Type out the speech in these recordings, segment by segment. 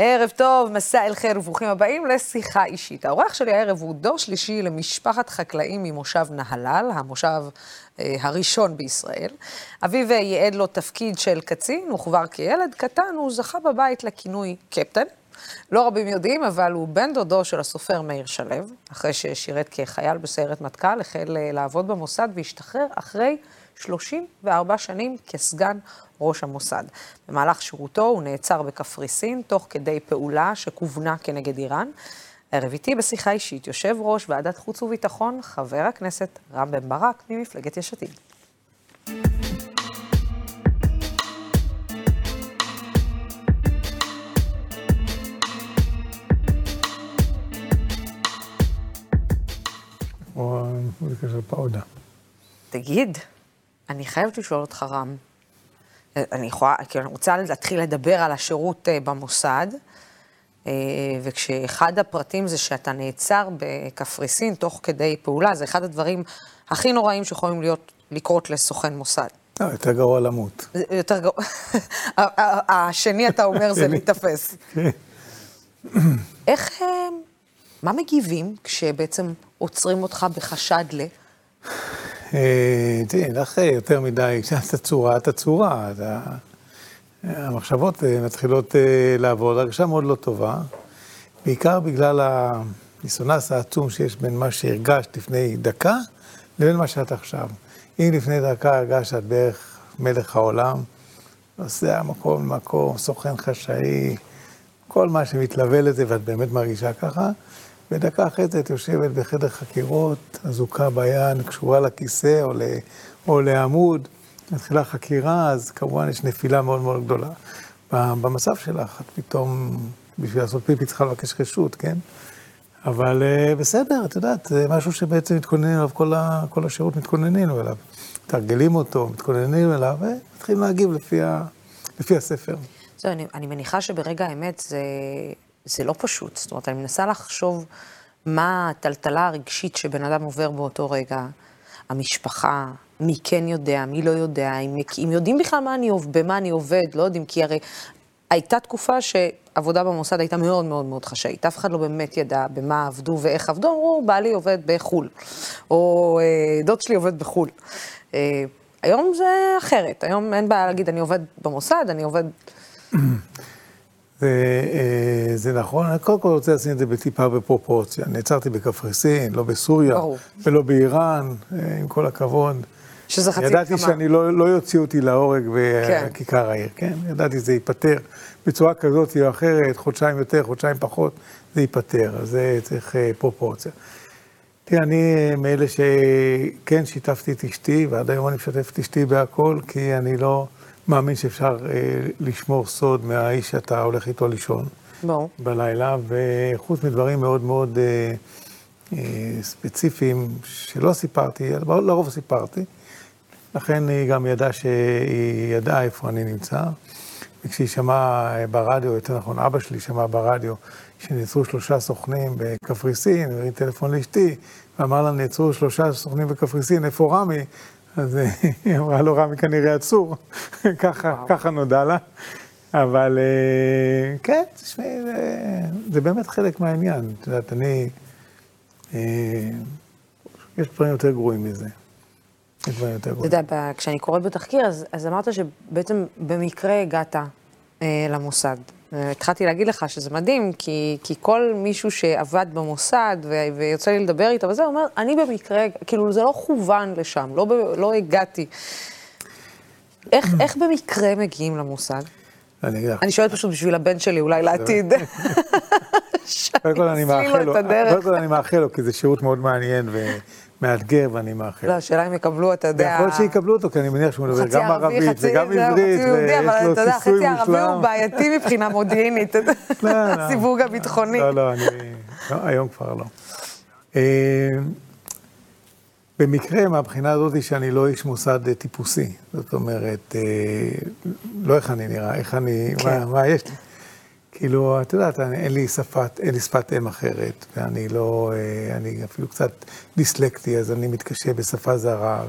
ערב טוב, מסע אל חיר וברוכים הבאים לשיחה אישית. האורח שלי הערב הוא דור שלישי למשפחת חקלאים ממושב נהלל, המושב אה, הראשון בישראל. אביו ייעד לו תפקיד של קצין, וכבר כילד קטן הוא זכה בבית לכינוי קפטן. לא רבים יודעים, אבל הוא בן דודו של הסופר מאיר שלו. אחרי ששירת כחייל בסיירת מטכ"ל, החל אה, לעבוד במוסד והשתחרר אחרי 34 שנים כסגן ראש המוסד. במהלך שירותו הוא נעצר בקפריסין, תוך כדי פעולה שכוונה כנגד איראן. הערב איתי בשיחה אישית, יושב ראש ועדת חוץ וביטחון, חבר הכנסת רם בן ברק ממפלגת יש עתיד. תגיד, אני חייבת לשאול אותך, רם. אני יכולה, כאילו, אני רוצה להתחיל לדבר על השירות אה, במוסד, אה, וכשאחד הפרטים זה שאתה נעצר בקפריסין תוך כדי פעולה, זה אחד הדברים הכי נוראים שיכולים להיות, לקרות לסוכן מוסד. יותר גרוע למות. יותר גרוע. השני, אתה אומר, זה להיתפס. כן. איך, אה, מה מגיבים כשבעצם עוצרים אותך בחשד ל... אה, תראי, לך יותר מדי, כשאת עצורה, את עצורה. המחשבות אה, מתחילות אה, לעבוד, הרגשה מאוד לא טובה, בעיקר בגלל הדיסוננס העצום שיש בין מה שהרגשת לפני דקה לבין מה שאת עכשיו. אם לפני דקה הרגשת שאת בערך מלך העולם, נוסע מקום למקום, סוכן חשאי, כל מה שמתלווה לזה, ואת באמת מרגישה ככה, ודקה אחרי זה את יושבת בחדר חקירות, אזוקה ביד, קשורה לכיסא או, ל, או לעמוד, מתחילה חקירה, אז כמובן יש נפילה מאוד מאוד גדולה. במצב שלך, את פתאום, בשביל לעשות פיפי צריכה לבקש רשות, כן? אבל uh, בסדר, את יודעת, זה משהו שבעצם מתכוננים אליו, כל, ה, כל השירות מתכוננים אליו. מתרגלים אותו, מתכוננים אליו, ומתחילים להגיב לפי, ה, לפי הספר. זהו, אני, אני מניחה שברגע האמת זה, זה לא פשוט. זאת אומרת, אני מנסה לחשוב מה הטלטלה הרגשית שבן אדם עובר באותו רגע. המשפחה, מי כן יודע, מי לא יודע, אם, אם יודעים בכלל מה אני, במה אני עובד, לא יודעים, כי הרי הייתה תקופה שעבודה במוסד הייתה מאוד מאוד מאוד חשאית. אף אחד לא באמת ידע במה עבדו ואיך עבדו, אמרו, בעלי עובד בחו"ל, או אה, דוד שלי עובד בחו"ל. אה, היום זה אחרת, היום אין בעיה להגיד, אני עובד במוסד, אני עובד... זה, אה, זה נכון, אני קודם כל רוצה לשים את זה בטיפה בפרופורציה. נעצרתי בקפריסין, לא בסוריה, ברור. ולא באיראן, אה, עם כל הכבוד. שזה חצי ידעתי כמה. שאני לא, לא יוציאו אותי להורג בכיכר כן. העיר, כן? ידעתי שזה ייפתר בצורה כזאת או אחרת, חודשיים יותר, חודשיים פחות, זה ייפתר, אז זה צריך אה, פרופורציה. תראה, אני מאלה שכן שיתפתי את אשתי, ועד היום אני משתף את אשתי בהכל, כי אני לא... מאמין שאפשר אה, לשמור סוד מהאיש שאתה הולך איתו לישון. ברור. בלילה, וחוץ מדברים מאוד מאוד אה, אה, ספציפיים שלא סיפרתי, לרוב סיפרתי, לכן היא גם ידעה שהיא ידעה איפה אני נמצא. וכשהיא שמעה ברדיו, יותר נכון, אבא שלי שמע ברדיו, שנעצרו שלושה סוכנים בקפריסין, הרים טלפון לאשתי, ואמר לה, נעצרו שלושה סוכנים בקפריסין, איפה רמי? אז היא אמרה לו, רמי כנראה עצור, ככה נודע לה. אבל אה, כן, תשמעי, זה באמת חלק מהעניין. את יודעת, אני... אה, יש דברים יותר גרועים מזה. יש דברים יותר גרועים. אתה יודע, כשאני קוראת בתחקיר, אז אמרת שבעצם במקרה הגעת אה, למוסד. התחלתי להגיד לך שזה מדהים, כי, כי כל מישהו שעבד במוסד ו, ויוצא לי לדבר איתו וזה, אומר, אני במקרה, כאילו זה לא כוון לשם, לא, לא הגעתי. איך, איך במקרה מגיעים למוסד? אני אגיד לך. אני שואלת פשוט בשביל הבן שלי, אולי לעתיד. קודם כל אני מאחל לו, קודם כל אני מאחל לו, כי זה שירות מאוד מעניין מאתגר ואני מאחל. לא, השאלה אם יקבלו, אתה יודע... יכול להיות שיקבלו אותו, כי אני מניח שהוא מדבר גם ערבית וגם עברית, ויש לו כיסוי מושלם. חצי ערבי הוא בעייתי מבחינה מודיעינית, לא, לא. הסיווג הביטחוני. לא, לא, אני... היום כבר לא. אה, במקרה, מהבחינה הזאת שאני לא איש מוסד טיפוסי. זאת אומרת, אה, לא איך אני נראה, איך אני... מה כן. יש לי. כאילו, את יודעת, אין לי שפת, אין לי שפת אם אחרת, ואני לא, אה, אני אפילו קצת דיסלקטי, אז אני מתקשה בשפה זרה,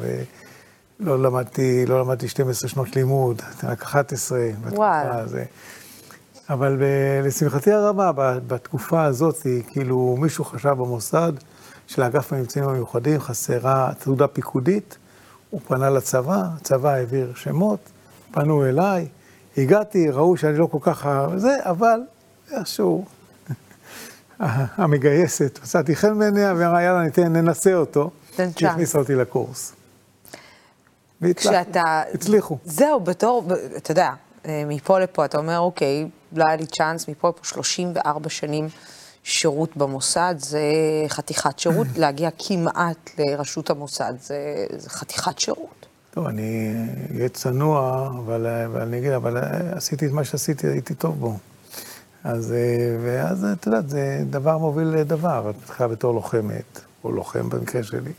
ולא למדתי, לא למדתי 12 שנות לימוד, רק 11. וואלה. אבל ב- לשמחתי הרבה, בתקופה הזאת, כאילו מישהו חשב במוסד שלאגף המבצעים המיוחדים חסרה תעודה פיקודית, הוא פנה לצבא, הצבא העביר שמות, פנו אליי, הגעתי, ראו שאני לא כל כך זה, אבל איכשהו המגייסת, מצאתי חן בעיניה, ואמרה, יאללה, ניתן, ננסה אותו. תן צ'אנס. והכניסה אותי לקורס. כשאתה... הצליחו. זהו, בתור, אתה יודע, אה, מפה לפה, אתה אומר, אוקיי, לא היה לי צ'אנס, מפה לפה 34 שנים שירות במוסד, זה חתיכת שירות, להגיע כמעט לראשות המוסד, זה, זה חתיכת שירות. טוב, אני אהיה צנוע, אבל, אבל אני אגיד, אבל עשיתי את מה שעשיתי, הייתי טוב בו. אז, אה, ואז, את יודעת, זה דבר מוביל לדבר. את מתחילה בתור לוחמת, או לוחם במקרה שלי,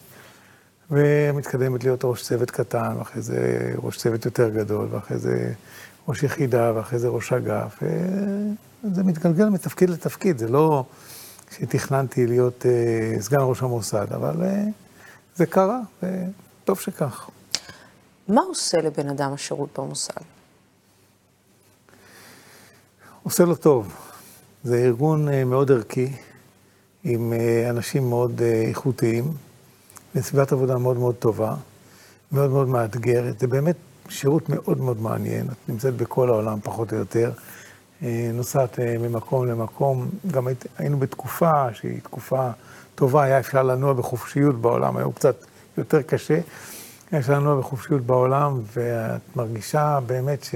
ומתקדמת להיות ראש צוות קטן, ואחרי זה ראש צוות יותר גדול, ואחרי זה ראש יחידה, ואחרי זה ראש אגף. זה מתגלגל מתפקיד לתפקיד, זה לא שתכננתי להיות אה, סגן ראש המוסד, אבל אה, זה קרה, וטוב שכך. מה עושה לבן אדם השירות במוסד? עושה לו טוב. זה ארגון אה, מאוד ערכי, עם אה, אנשים מאוד אה, איכותיים, בסביבת עבודה מאוד מאוד טובה, מאוד מאוד מאתגרת. זה באמת שירות מאוד מאוד מעניין. את נמצאת בכל העולם, פחות או יותר. נוסעת ממקום למקום. גם היית, היינו בתקופה שהיא תקופה טובה, היה אפשר לנוע בחופשיות בעולם, היום קצת יותר קשה. אפשר לנוע בחופשיות בעולם, ואת מרגישה באמת ש...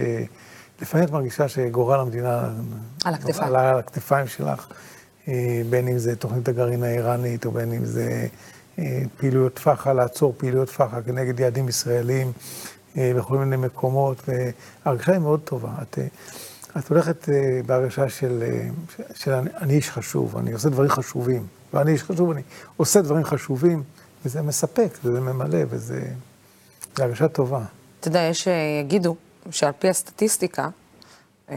לפעמים את מרגישה שגורל המדינה... על הכתפיים. על, על הכתפיים שלך, אה, בין אם זה תוכנית הגרעין האיראנית, או בין אם זה אה, פעילויות פח"ע, לעצור פעילויות פח"ע כנגד יעדים ישראלים אה, בכל מיני מקומות, וההרגשה היא מאוד טובה. את, את הולכת בהרגשה של, של אני, אני איש חשוב, אני עושה דברים חשובים. לא אני איש חשוב, אני עושה דברים חשובים, וזה מספק, וזה ממלא, וזה הרגשה טובה. אתה יודע, יש שיגידו שעל פי הסטטיסטיקה, אה,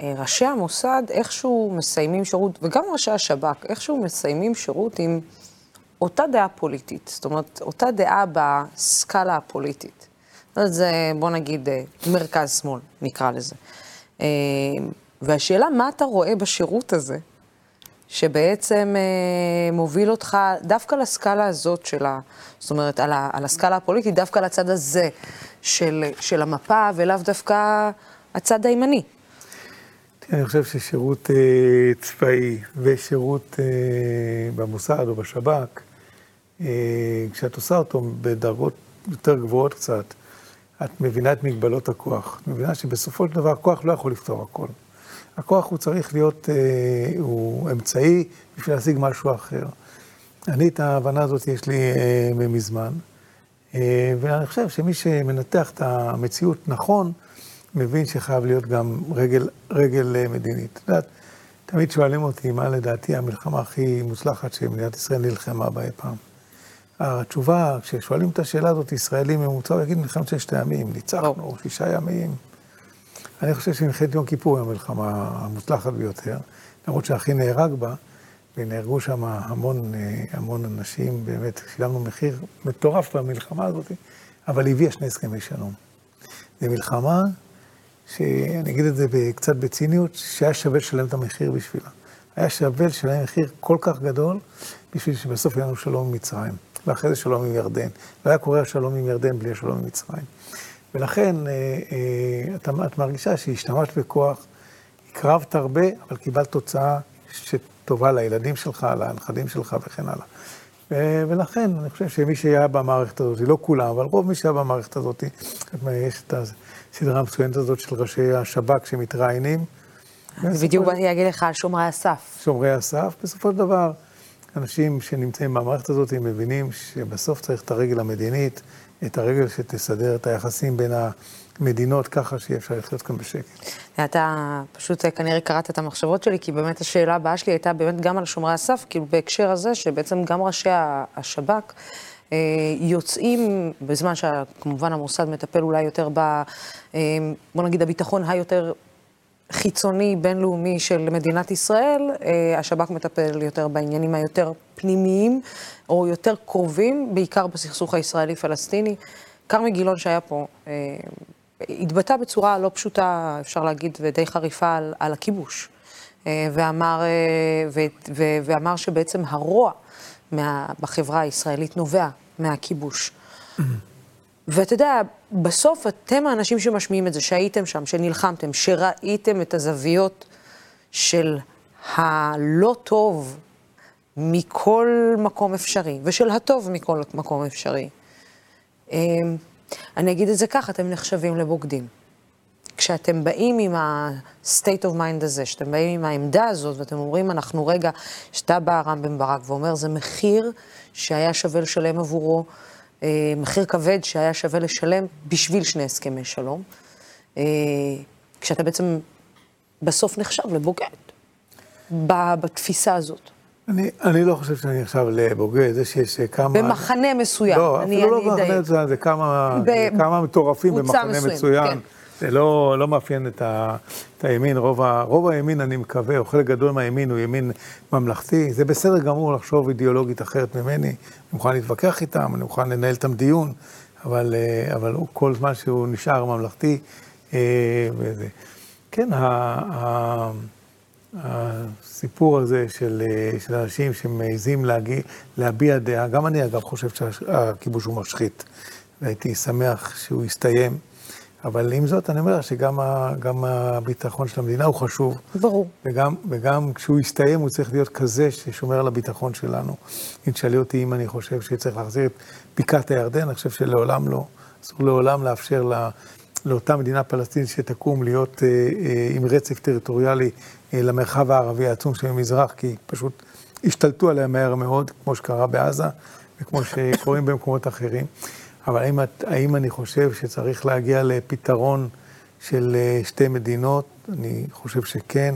אה, ראשי המוסד איכשהו מסיימים שירות, וגם ראשי השב"כ, איכשהו מסיימים שירות עם אותה דעה פוליטית. זאת אומרת, אותה דעה בסקאלה הפוליטית. זה, בוא נגיד, אה, מרכז-שמאל, נקרא לזה. והשאלה, מה אתה רואה בשירות הזה, שבעצם אה, מוביל אותך דווקא לסקאלה הזאת של ה... זאת אומרת, על, ה, על הסקאלה הפוליטית, דווקא לצד הזה של, של המפה, ולאו דווקא הצד הימני. אני חושב ששירות אה, צבאי ושירות אה, במוסד או בשב"כ, אה, כשאת עושה אותו בדרגות יותר גבוהות קצת, את מבינה את מגבלות הכוח. את מבינה שבסופו של דבר הכוח לא יכול לפתור הכל. הכוח הוא צריך להיות, אה, הוא אמצעי בשביל להשיג משהו אחר. אני את ההבנה הזאת יש לי אה, מזמן, אה, ואני חושב שמי שמנתח את המציאות נכון, מבין שחייב להיות גם רגל, רגל אה, מדינית. את יודעת, תמיד שואלים אותי מה לדעתי המלחמה הכי מוצלחת שמדינת ישראל נלחמה בה אי פעם. התשובה, כששואלים את השאלה הזאת, ישראלי ממוצע, הוא יגיד מלחמת ששת הימים, ניצחנו, שישה ימים. אני חושב שמלחמת יום כיפור היא המלחמה המוצלחת ביותר, למרות שהכי נהרג בה, ונהרגו שם המון, אה, המון אנשים, באמת שילמנו מחיר מטורף במלחמה הזאת, אבל הביאה שני הסכמי שלום. זו מלחמה שאני אגיד את זה קצת בציניות, שהיה שווה לשלם את המחיר בשבילה. היה שווה לשלם מחיר כל כך גדול, בשביל שבסוף יהיה לנו שלום עם מצרים, ואחרי זה שלום עם ירדן. לא היה קורה השלום עם ירדן בלי השלום עם מצרים. ולכן אה, אה, את, את מרגישה שהשתמשת בכוח, הקרבת הרבה, אבל קיבלת תוצאה שטובה לילדים שלך, לנכדים שלך וכן הלאה. ולכן אני חושב שמי שהיה במערכת הזאת, לא כולם, אבל רוב מי שהיה במערכת הזאת, יש את הסדרה המצוינת הזאת של ראשי השב"כ שמתראיינים. בדיוק באתי להגיד לך על שומרי הסף. שומרי הסף, בסופו של דבר, אנשים שנמצאים במערכת הזאת, הם מבינים שבסוף צריך את הרגל המדינית, את הרגל שתסדר את היחסים בין המדינות ככה שיהיה אפשר לחיות כאן בשקט. אתה פשוט כנראה קראת את המחשבות שלי, כי באמת השאלה הבאה שלי הייתה באמת גם על שומרי הסף, כאילו בהקשר הזה, שבעצם גם ראשי השב"כ אה, יוצאים, בזמן שכמובן המוסד מטפל אולי יותר ב... אה, בוא נגיד הביטחון היותר חיצוני בינלאומי של מדינת ישראל, אה, השב"כ מטפל יותר בעניינים היותר פנימיים, או יותר קרובים, בעיקר בסכסוך הישראלי-פלסטיני. כרמי גילון שהיה פה, אה, התבטא בצורה לא פשוטה, אפשר להגיד, ודי חריפה על, על הכיבוש. אה, ואמר, ו, ו, ואמר שבעצם הרוע מה, בחברה הישראלית נובע מהכיבוש. ואתה יודע, בסוף אתם האנשים שמשמיעים את זה, שהייתם שם, שנלחמתם, שראיתם את הזוויות של הלא טוב מכל מקום אפשרי, ושל הטוב מכל מקום אפשרי. אמ, אני אגיד את זה ככה, אתם נחשבים לבוגדים. כשאתם באים עם ה-state of mind הזה, שאתם באים עם העמדה הזאת, ואתם אומרים, אנחנו רגע, שאתה בא רם בן ברק ואומר, זה מחיר שהיה שווה לשלם עבורו, מחיר כבד שהיה שווה לשלם בשביל שני הסכמי שלום, אה, כשאתה בעצם בסוף נחשב לבוגד בתפיסה הזאת. אני, אני לא חושב שאני עכשיו לבוגד, זה שיש כמה... במחנה מסוים. לא, אני, אפילו לא במחנה מסוים, זה כמה, ב... כמה מטורפים במחנה מסוים, מצוין. כן. זה לא, לא מאפיין את, ה, את הימין, רוב, ה, רוב הימין, אני מקווה, או חלק גדול מהימין הוא ימין ממלכתי. זה בסדר גמור לחשוב אידיאולוגית אחרת ממני, אני מוכן להתווכח איתם, אני מוכן לנהל איתם דיון, אבל, אה, אבל הוא כל זמן שהוא נשאר ממלכתי. אה, וזה. כן, ה, ה, הסיפור הזה של, אה, של אנשים להגיע, להביע דעה, גם אני אגב חושב שהכיבוש הוא משחית, והייתי שמח שהוא יסתיים. אבל עם זאת, אני אומר שגם ה, הביטחון של המדינה הוא חשוב. ברור. וגם, וגם כשהוא יסתיים, הוא צריך להיות כזה ששומר על הביטחון שלנו. אם תשאלי אותי אם אני חושב שצריך להחזיר את בקעת הירדן, אני חושב שלעולם לא. אסור לעולם לאפשר לה, לאותה מדינה פלסטינית שתקום להיות אה, אה, עם רצף טריטוריאלי אה, למרחב הערבי העצום שבמזרח, כי פשוט השתלטו עליה מהר מאוד, כמו שקרה בעזה, וכמו שקורים במקומות אחרים. אבל האם, האם אני חושב שצריך להגיע לפתרון של אה, שתי מדינות? אני חושב שכן.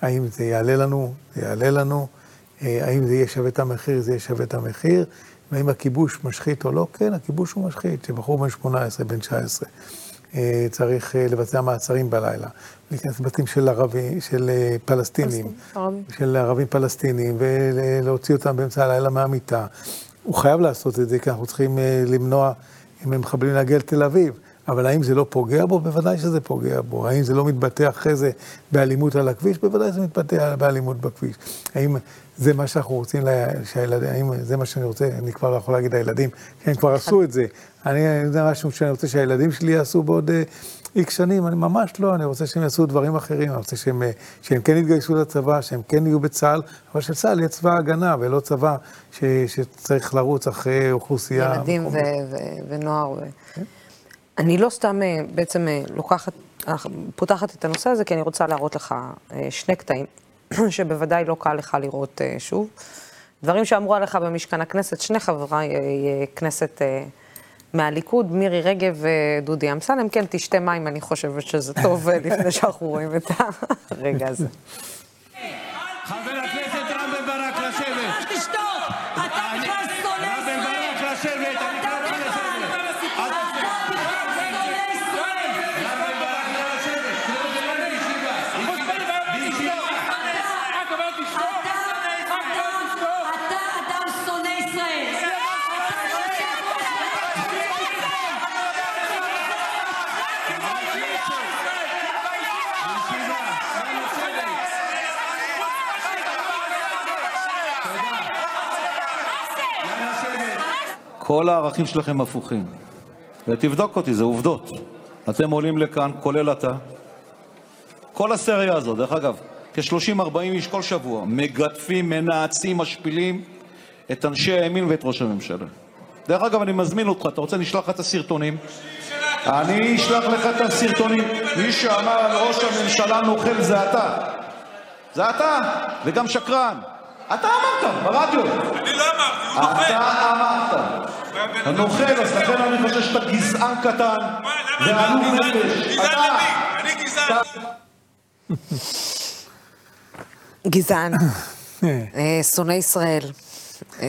האם זה יעלה לנו? זה יעלה לנו. אה, האם זה יהיה שווה את המחיר? זה יהיה שווה את המחיר. והאם הכיבוש משחית או לא? כן, הכיבוש הוא משחית. שבחור בן 18, בן 19, אה, צריך לבצע מעצרים בלילה, להיכנס לבתים של ערבים, של פלסטינים, של ערבים פלסטינים, ולהוציא אותם באמצע הלילה מהמיטה. הוא חייב לעשות את זה, כי אנחנו צריכים למנוע אם הם מחבלים להגיע לתל אביב. אבל האם זה לא פוגע בו? בוודאי שזה פוגע בו. האם זה לא מתבטא אחרי זה באלימות על הכביש? בוודאי זה מתבטא באלימות בכביש. האם זה מה שאנחנו רוצים שהילדים, האם זה מה שאני רוצה, אני כבר לא יכול להגיד הילדים, הם כבר עשו את זה. אני, זה משהו שאני רוצה שהילדים שלי יעשו בעוד איקס שנים, אני ממש לא, אני רוצה שהם יעשו דברים אחרים, אני רוצה שהם, שהם כן יתגייסו לצבא, שהם כן יהיו בצה"ל, אבל שצה"ל יהיה צבא הגנה ולא צבא ש, שצריך לרוץ אחרי אוכלוסייה. ילדים ו- ו- ונוער. ו... כן? אני לא סתם אה, בעצם אה, לוקחת, אה, פותחת את הנושא הזה, כי אני רוצה להראות לך שני קטעים, שבוודאי לא קל לך לראות שוב. דברים שאמרו עליך במשכן הכנסת, שני חברי כנסת מהליכוד, מירי רגב ודודי אמסלם. כן, תשתה מים, אני חושבת שזה טוב לפני שאנחנו רואים את הרגע הזה. חבר הכנסת רם בן ברק, לשבת. תשתוק! אתה בכלל שונא ישראל! רם בן ברק, לשבת! אני קורא לך כל הערכים שלכם הפוכים. ותבדוק אותי, זה עובדות. אתם עולים לכאן, כולל אתה. כל הסריה הזאת, דרך אגב, כ-30-40 איש כל שבוע, מגדפים, מנאצים, משפילים את אנשי הימין ואת ראש הממשלה. דרך אגב, אני מזמין אותך, אתה רוצה נשלח לך את הסרטונים? אני אשלח לך את הסרטונים. מי שאמר על ראש הממשלה נוכל זה אתה. זה אתה, וגם שקרן. אתה אמרת ברדיו. אני לא אמרתי, אתה אמרת. הנוכל, אז לכן אני חושב שאתה גזען קטן. ועלוב נפש. גזען למי? אני גזען. גזען. אה, שונא ישראל. אה,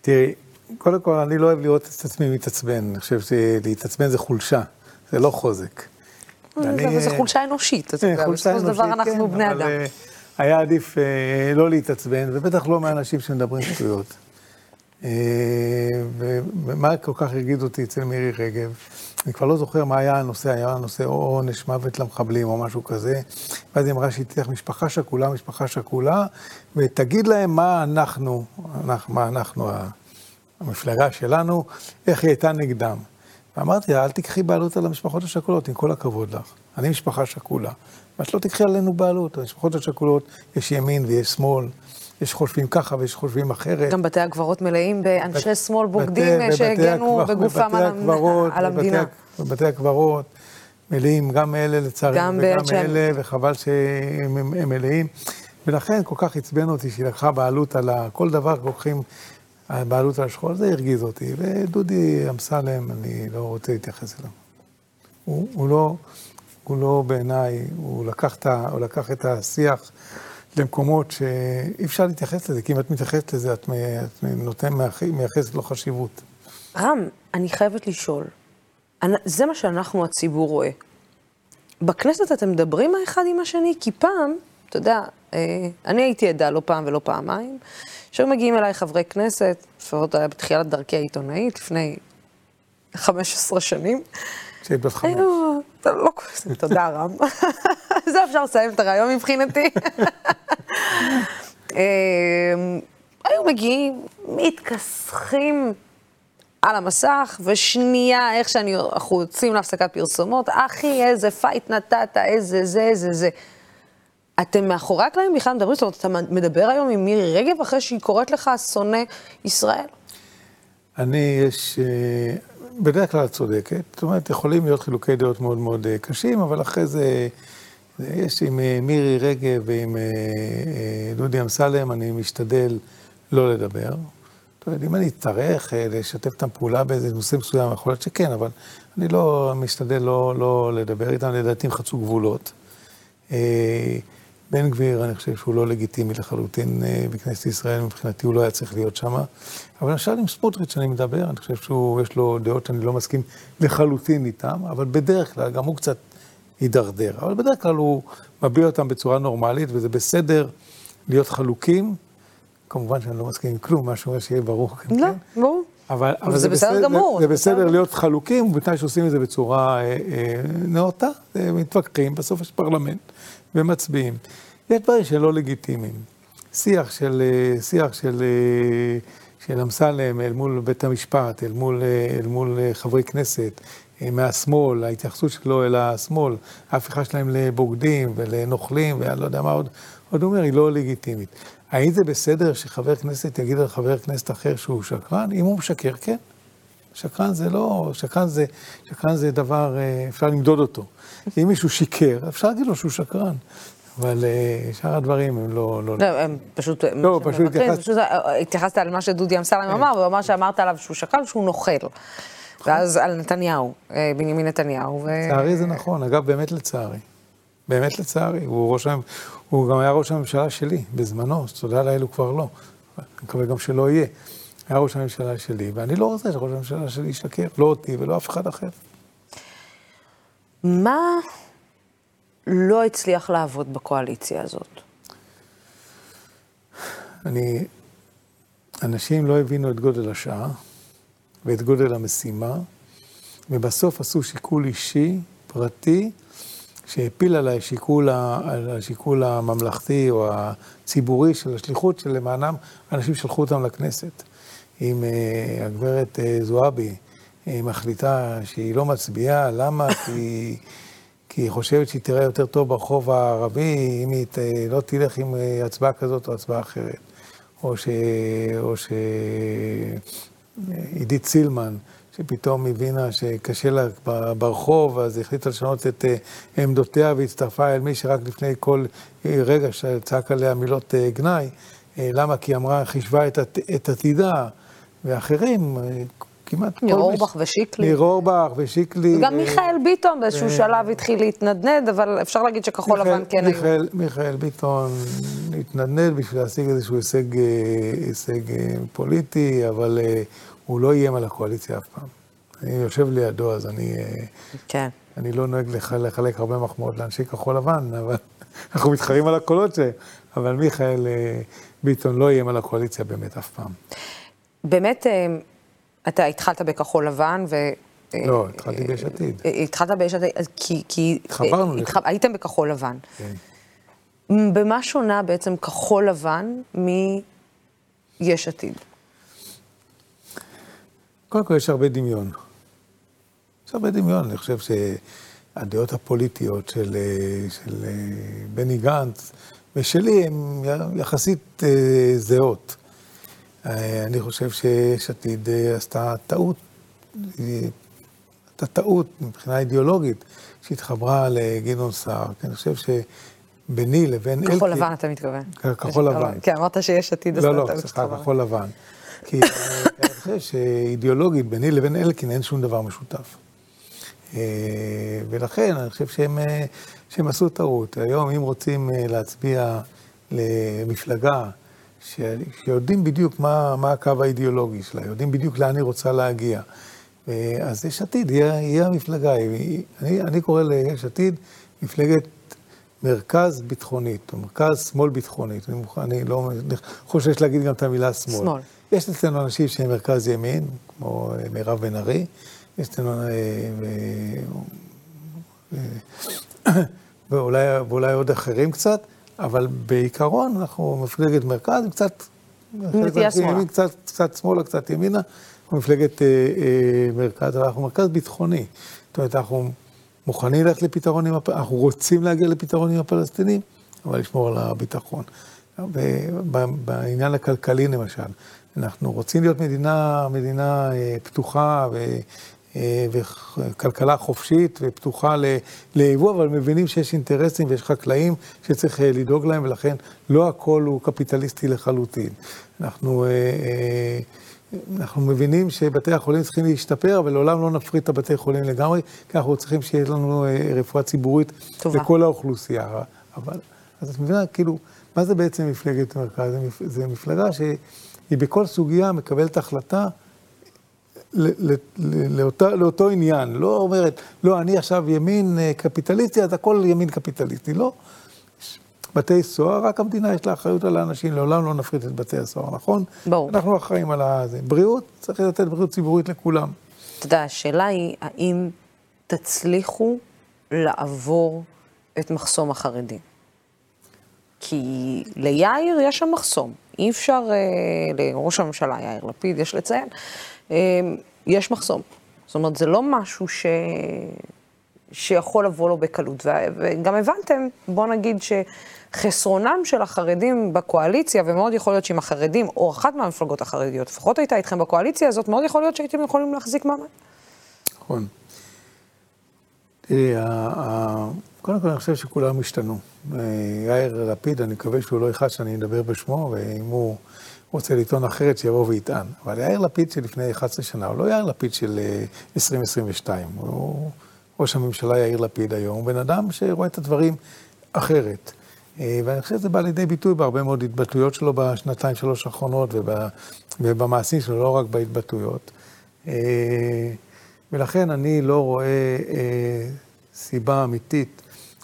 תראי, קודם כל, אני לא אוהב לראות את עצמי מתעצבן. אני חושב שלהתעצבן זה חולשה, זה לא חוזק. זה חולשה אנושית, אתה יודע, בסופו של דבר אנחנו כן, בני אדם. היה עדיף לא להתעצבן, ובטח לא מאנשים שמדברים שטויות. אה, ומה כל כך הרגיז אותי אצל מירי רגב? אני כבר לא זוכר מה היה הנושא, היה הנושא או עונש מוות למחבלים או משהו כזה. ואז היא אמרה שהיא תלך משפחה שכולה, משפחה שכולה, ותגיד להם מה אנחנו, מה אנחנו, המפלגה שלנו, איך היא הייתה נגדם. ואמרתי לה, אל תיקחי בעלות על המשפחות השכולות, עם כל הכבוד לך. אני משפחה שכולה. ואת לא תיקחי עלינו בעלות. המשפחות השכולות, יש ימין ויש שמאל. יש חושבים ככה ויש חושבים אחרת. גם בתי הקברות מלאים באנשי שמאל בוגדים שהגנו בגופם על המדינה. בבתי הקברות מלאים גם אלה לצערי וגם אלה, וחבל שהם מלאים. ולכן כל כך עצבן אותי שהיא לקחה בעלות על כל דבר, לוקחים בעלות על השכול, זה הרגיז אותי. ודודי אמסלם, אני לא רוצה להתייחס אליו. הוא, הוא לא, הוא לא בעיניי, הוא, הוא לקח את השיח למקומות שאי אפשר להתייחס לזה, כי אם את מתייחסת לזה, את, את נותן, מייחסת לו חשיבות. רם, אני חייבת לשאול, זה מה שאנחנו, הציבור, רואה. בכנסת אתם מדברים האחד עם השני? כי פעם, אתה יודע, אה, אני הייתי עדה לא פעם ולא פעמיים, שהיו מגיעים אליי חברי כנסת, לפחות היה בתחילת דרכי העיתונאית, לפני 15 שנים. כשהיית בת חמש. לא, תודה רם. זה אפשר לסיים את הרעיון מבחינתי. אמ, היו מגיעים, מתכסחים על המסך, ושנייה, איך שאנחנו יוצאים להפסקת פרסומות, אחי, איזה פייט נתת, איזה זה, איזה זה. אתם מאחורי הקלעים בכלל מדברים, זאת אומרת, אתה מדבר היום עם מירי רגב אחרי שהיא קוראת לך שונא ישראל? אני, יש... אה, בדרך כלל צודקת. זאת אומרת, יכולים להיות חילוקי דעות מאוד מאוד אה, קשים, אבל אחרי זה, יש עם אה, מירי רגב ועם דודי אמסלם, אני משתדל לא לדבר. זאת אומרת, אם אני אצטרך לשתף את הפעולה באיזה נושא מסוים, יכול להיות שכן, אבל אני לא משתדל לא, לא לדבר איתם, לדעתי הם חצו גבולות. בן גביר, אני חושב שהוא לא לגיטימי לחלוטין אה, בכנסת ישראל, מבחינתי הוא לא היה צריך להיות שם. אבל למשל עם סמוטריץ' אני מדבר, אני חושב שיש לו דעות שאני לא מסכים לחלוטין איתן, אבל בדרך כלל גם הוא קצת הידרדר. אבל בדרך כלל הוא מביע אותם בצורה נורמלית, וזה בסדר להיות חלוקים. כמובן שאני לא מסכים עם כלום, מה שאומר שיהיה ברור כאן, לא, כן? ברור. אבל, אבל זה בסדר גמור. זה, זה בסדר להיות חלוקים, ובתנאי שעושים את זה בצורה אה, אה, נאותה, מתווכחים, בסוף יש פרלמנט. ומצביעים. יש דברים שלא לגיטימיים. שיח של, אה, שיח של, אה, של אמסלם אל מול בית המשפט, אל מול, אה, אל מול חברי כנסת, מהשמאל, ההתייחסות שלו אל השמאל, ההפיכה שלהם לבוגדים ולנוכלים, ואני לא יודע מה עוד, עוד אומר, היא לא לגיטימית. האם זה בסדר שחבר כנסת יגיד על חבר כנסת אחר שהוא שקרן? אם הוא משקר, כן. שקרן זה לא, שקרן זה, שקרן זה דבר, אפשר למדוד אותו. אם מישהו שיקר, אפשר להגיד לו שהוא שקרן. אבל אה, שאר הדברים הם לא... לא, לא, הם פשוט... לא, פשוט התייחסת... אה, התייחסת על מה שדודי אמסלם כן. אמר, והוא אמר שאמרת עליו שהוא שקרן, שהוא נוכל. ואז על נתניהו, אה, בנימין נתניהו. לצערי זה נכון, אגב, באמת לצערי. באמת לצערי. הוא, ראש, הוא גם היה ראש הממשלה שלי בזמנו, תודה לאל הוא כבר לא. אני מקווה גם שלא יהיה. היה ראש הממשלה שלי, ואני לא רוצה שראש הממשלה שלי ישקר, לא אותי ולא אף אחד אחר. מה לא הצליח לעבוד בקואליציה הזאת? אני... אנשים לא הבינו את גודל השעה ואת גודל המשימה, ובסוף עשו שיקול אישי, פרטי, שהפיל עליי שיקול, על השיקול הממלכתי או הציבורי של השליחות שלמענם אנשים שלחו אותם לכנסת. אם uh, הגברת uh, זועבי היא מחליטה שהיא לא מצביעה, למה? כי, כי היא חושבת שהיא תראה יותר טוב ברחוב הערבי, אם היא לא תלך עם אה, הצבעה כזאת או הצבעה אחרת. או ש... או ש... סילמן, שפתאום הבינה שקשה לה ברחוב, אז החליטה לשנות את עמדותיה והצטרפה אל מי שרק לפני כל רגע שצעק עליה מילות גנאי. למה? כי היא אמרה, חישבה את עתידה, ואחרים, כמעט כל... ניר אורבך ושיקלי. ניר אורבך ושיקלי. וגם מיכאל ביטון באיזשהו שלב התחיל להתנדנד, אבל אפשר להגיד שכחול לבן כן היו. מיכאל ביטון התנדנד בשביל להשיג איזשהו הישג, אה, אה, פוליטי, אבל אה, הוא לא איים על הקואליציה אף פעם. אני יושב לידו, אז אני... כן. אני לא נוהג לחלק הרבה מחמאות לאנשי כחול לבן, אבל אנחנו מתחרים על הקולות שלהם. אבל מיכאל ביטון לא איים על הקואליציה באמת אף פעם. באמת, אה, אתה התחלת בכחול לבן, ו... אה, לא, התחלתי ביש עתיד. אה, התחלת ביש עתיד, כי... כי התחברנו אה. התח- הייתם בכחול לבן. כן. במה שונה בעצם כחול לבן מיש עתיד? קודם כל יש הרבה דמיון. יש הרבה דמיון, אני חושב שהדעות הפוליטיות של, אה, של אה, בני גנץ ושלי הן יחסית אה, זהות. אה, אני חושב שיש עתיד אה, עשתה טעות, אה, עשתה טעות מבחינה אידיאולוגית, שהתחברה לגדעון סער, כי אני חושב שביני לבין אלקין... כחול לבן, אתה מתכוון. כחול לבן. כן, אמרת שיש עתיד עשתה לא, לא, טעות סליחה. כחול לבן. כי אה, אני חושב שאידיאולוגית, ביני לבין אלקין אין שום דבר משותף. אה, ולכן אני חושב שהם, אה, שהם עשו טעות. היום, אם רוצים אה, להצביע למפלגה שיודעים בדיוק מה, מה הקו האידיאולוגי שלה, יודעים בדיוק לאן היא רוצה להגיע, אה, אז יש עתיד, היא, היא המפלגה. היא, אני, אני קורא ליש עתיד מפלגת מרכז ביטחונית, או מרכז שמאל ביטחונית. אני, מוכן, אני לא חושש להגיד גם את המילה שמאל. שמאל. יש אצלנו אנשים שהם מרכז ימין, כמו אה, מירב בן ארי, יש אצלנו, אה, ואולי, ואולי עוד אחרים קצת, אבל בעיקרון אנחנו מפלגת מרכז, קצת... נטייה שמאלה. קצת, קצת שמאלה, קצת ימינה, אנחנו מפלגת אה, אה, מרכז, אבל אנחנו מרכז ביטחוני. זאת אומרת, אנחנו מוכנים ללכת לפתרון עם, הפ... אנחנו רוצים להגיע לפתרון עם הפלסטינים, אבל לשמור על הביטחון. בעניין הכלכלי למשל, אנחנו רוצים להיות מדינה, מדינה אה, פתוחה וכלכלה חופשית ופתוחה ליבוא, אבל מבינים שיש אינטרסים ויש חקלאים שצריך אה, לדאוג להם, ולכן לא הכל הוא קפיטליסטי לחלוטין. אנחנו, אה, אה, אנחנו מבינים שבתי החולים צריכים להשתפר, אבל לעולם לא נפריט את הבתי חולים לגמרי, כי אנחנו צריכים שיהיה לנו אה, רפואה ציבורית טובה. לכל האוכלוסייה. אבל, אז את מבינה, כאילו, מה זה בעצם מפלגת מרכז? זה מפלגה שהיא בכל סוגיה מקבלת החלטה ל- ל- ל- לאותה, לאותו עניין, לא אומרת, לא, אני עכשיו ימין אה, קפיטליסטי, אז הכל ימין קפיטליסטי, לא. בתי סוהר, רק המדינה יש לה אחריות על האנשים, לעולם לא נפריט את בתי הסוהר, נכון? ברור. אנחנו אחראים על זה. בריאות, צריך לתת בריאות ציבורית לכולם. אתה יודע, השאלה היא, האם תצליחו לעבור את מחסום החרדים? כי ליאיר יש שם מחסום. אי אפשר, אה, לראש הממשלה יאיר לפיד, יש לציין, אה, יש מחסום. זאת אומרת, זה לא משהו ש... שיכול לבוא לו בקלות. ו- וגם הבנתם, בוא נגיד שחסרונם של החרדים בקואליציה, ומאוד יכול להיות שאם החרדים, או אחת מהמפלגות החרדיות, לפחות הייתה איתכם בקואליציה הזאת, מאוד יכול להיות שהייתם יכולים להחזיק מעמד. נכון. תראי, קודם כל אני חושב שכולם השתנו. אה, יאיר לפיד, אני מקווה שהוא לא יכעס שאני אדבר בשמו, ואם הוא רוצה לטעון אחרת, שיבוא ויטען. אבל יאיר לפיד שלפני 11 שנה, הוא לא יאיר לפיד של אה, 2022, הוא ראש הממשלה יאיר לפיד היום, הוא בן אדם שרואה את הדברים אחרת. אה, ואני חושב שזה בא לידי ביטוי בהרבה מאוד התבטאויות שלו בשנתיים, שלוש האחרונות, וב- ובמעשים שלו, לא רק בהתבטאויות. אה, ולכן אני לא רואה אה, סיבה אמיתית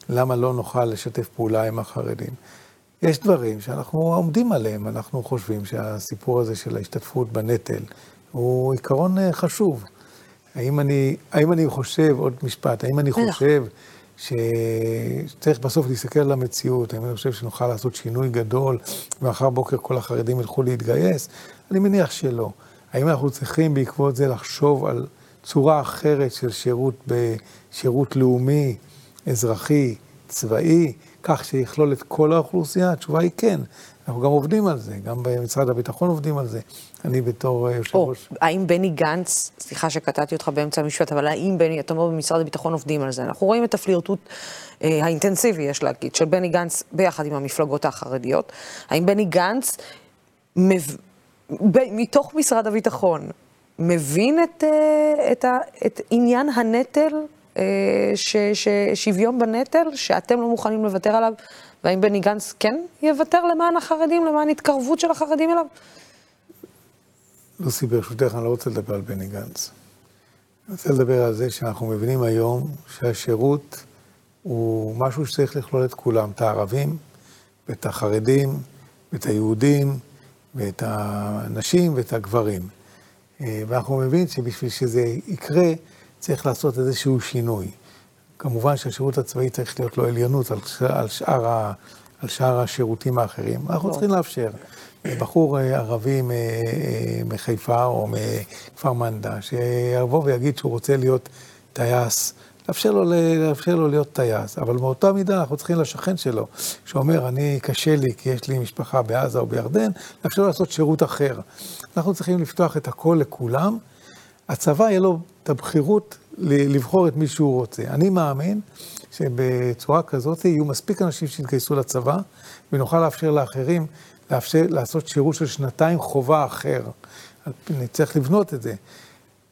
למה לא נוכל לשתף פעולה עם החרדים. יש דברים שאנחנו עומדים עליהם, אנחנו חושבים שהסיפור הזה של ההשתתפות בנטל הוא עיקרון אה, חשוב. האם אני, האם אני חושב, עוד משפט, האם אני. חושב שצריך בסוף להסתכל על המציאות, האם אני חושב שנוכל לעשות שינוי גדול ומחר בוקר כל החרדים ילכו להתגייס? אני מניח שלא. האם אנחנו צריכים בעקבות זה לחשוב על צורה אחרת של שירות בשירות לאומי, אזרחי, צבאי, כך שיכלול את כל האוכלוסייה? התשובה היא כן. אנחנו גם עובדים על זה, גם במשרד הביטחון עובדים על זה. אני בתור אה, יושב או. האם בני גנץ, סליחה שקטעתי אותך באמצע המשפט, אבל האם בני, אתה אומר במשרד הביטחון עובדים על זה, אנחנו רואים את הפלירטוט אה, האינטנסיבי, יש להגיד, של בני גנץ ביחד עם המפלגות החרדיות. האם בני גנץ, מב... ב... מתוך משרד הביטחון, מבין את, אה, את, ה... את עניין הנטל, ש... ש... שוויון בנטל, שאתם לא מוכנים לוותר עליו, והאם בני גנץ כן יוותר למען החרדים, למען התקרבות של החרדים אליו? לוסי, ברשותך, אני לא רוצה לדבר על בני גנץ. אני רוצה לדבר על זה שאנחנו מבינים היום שהשירות הוא משהו שצריך לכלול את כולם, את הערבים, ואת החרדים, ואת היהודים, ואת הנשים ואת הגברים. אה, ואנחנו מבינים שבשביל שזה יקרה, צריך לעשות איזשהו שינוי. כמובן שהשירות הצבאי צריך להיות לו עליונות על, על, שאר, ה, על שאר השירותים האחרים. אנחנו לא. צריכים לאפשר. בחור אה, ערבי מחיפה או מכפר מנדא, שיבוא ויגיד שהוא רוצה להיות טייס, לאפשר לו, לאפשר לו להיות טייס, אבל באותה מידה אנחנו צריכים לשכן שלו, שאומר, אני, קשה לי כי יש לי משפחה בעזה או בירדן, לאפשר לו לעשות שירות אחר. אנחנו צריכים לפתוח את הכל לכולם. הצבא יהיה לו את הבחירות לבחור את מי שהוא רוצה. אני מאמין שבצורה כזאת יהיו מספיק אנשים שיתגייסו לצבא, ונוכל לאפשר לאחרים לאפשר, לעשות שירות של שנתיים חובה אחר. צריך לבנות את זה.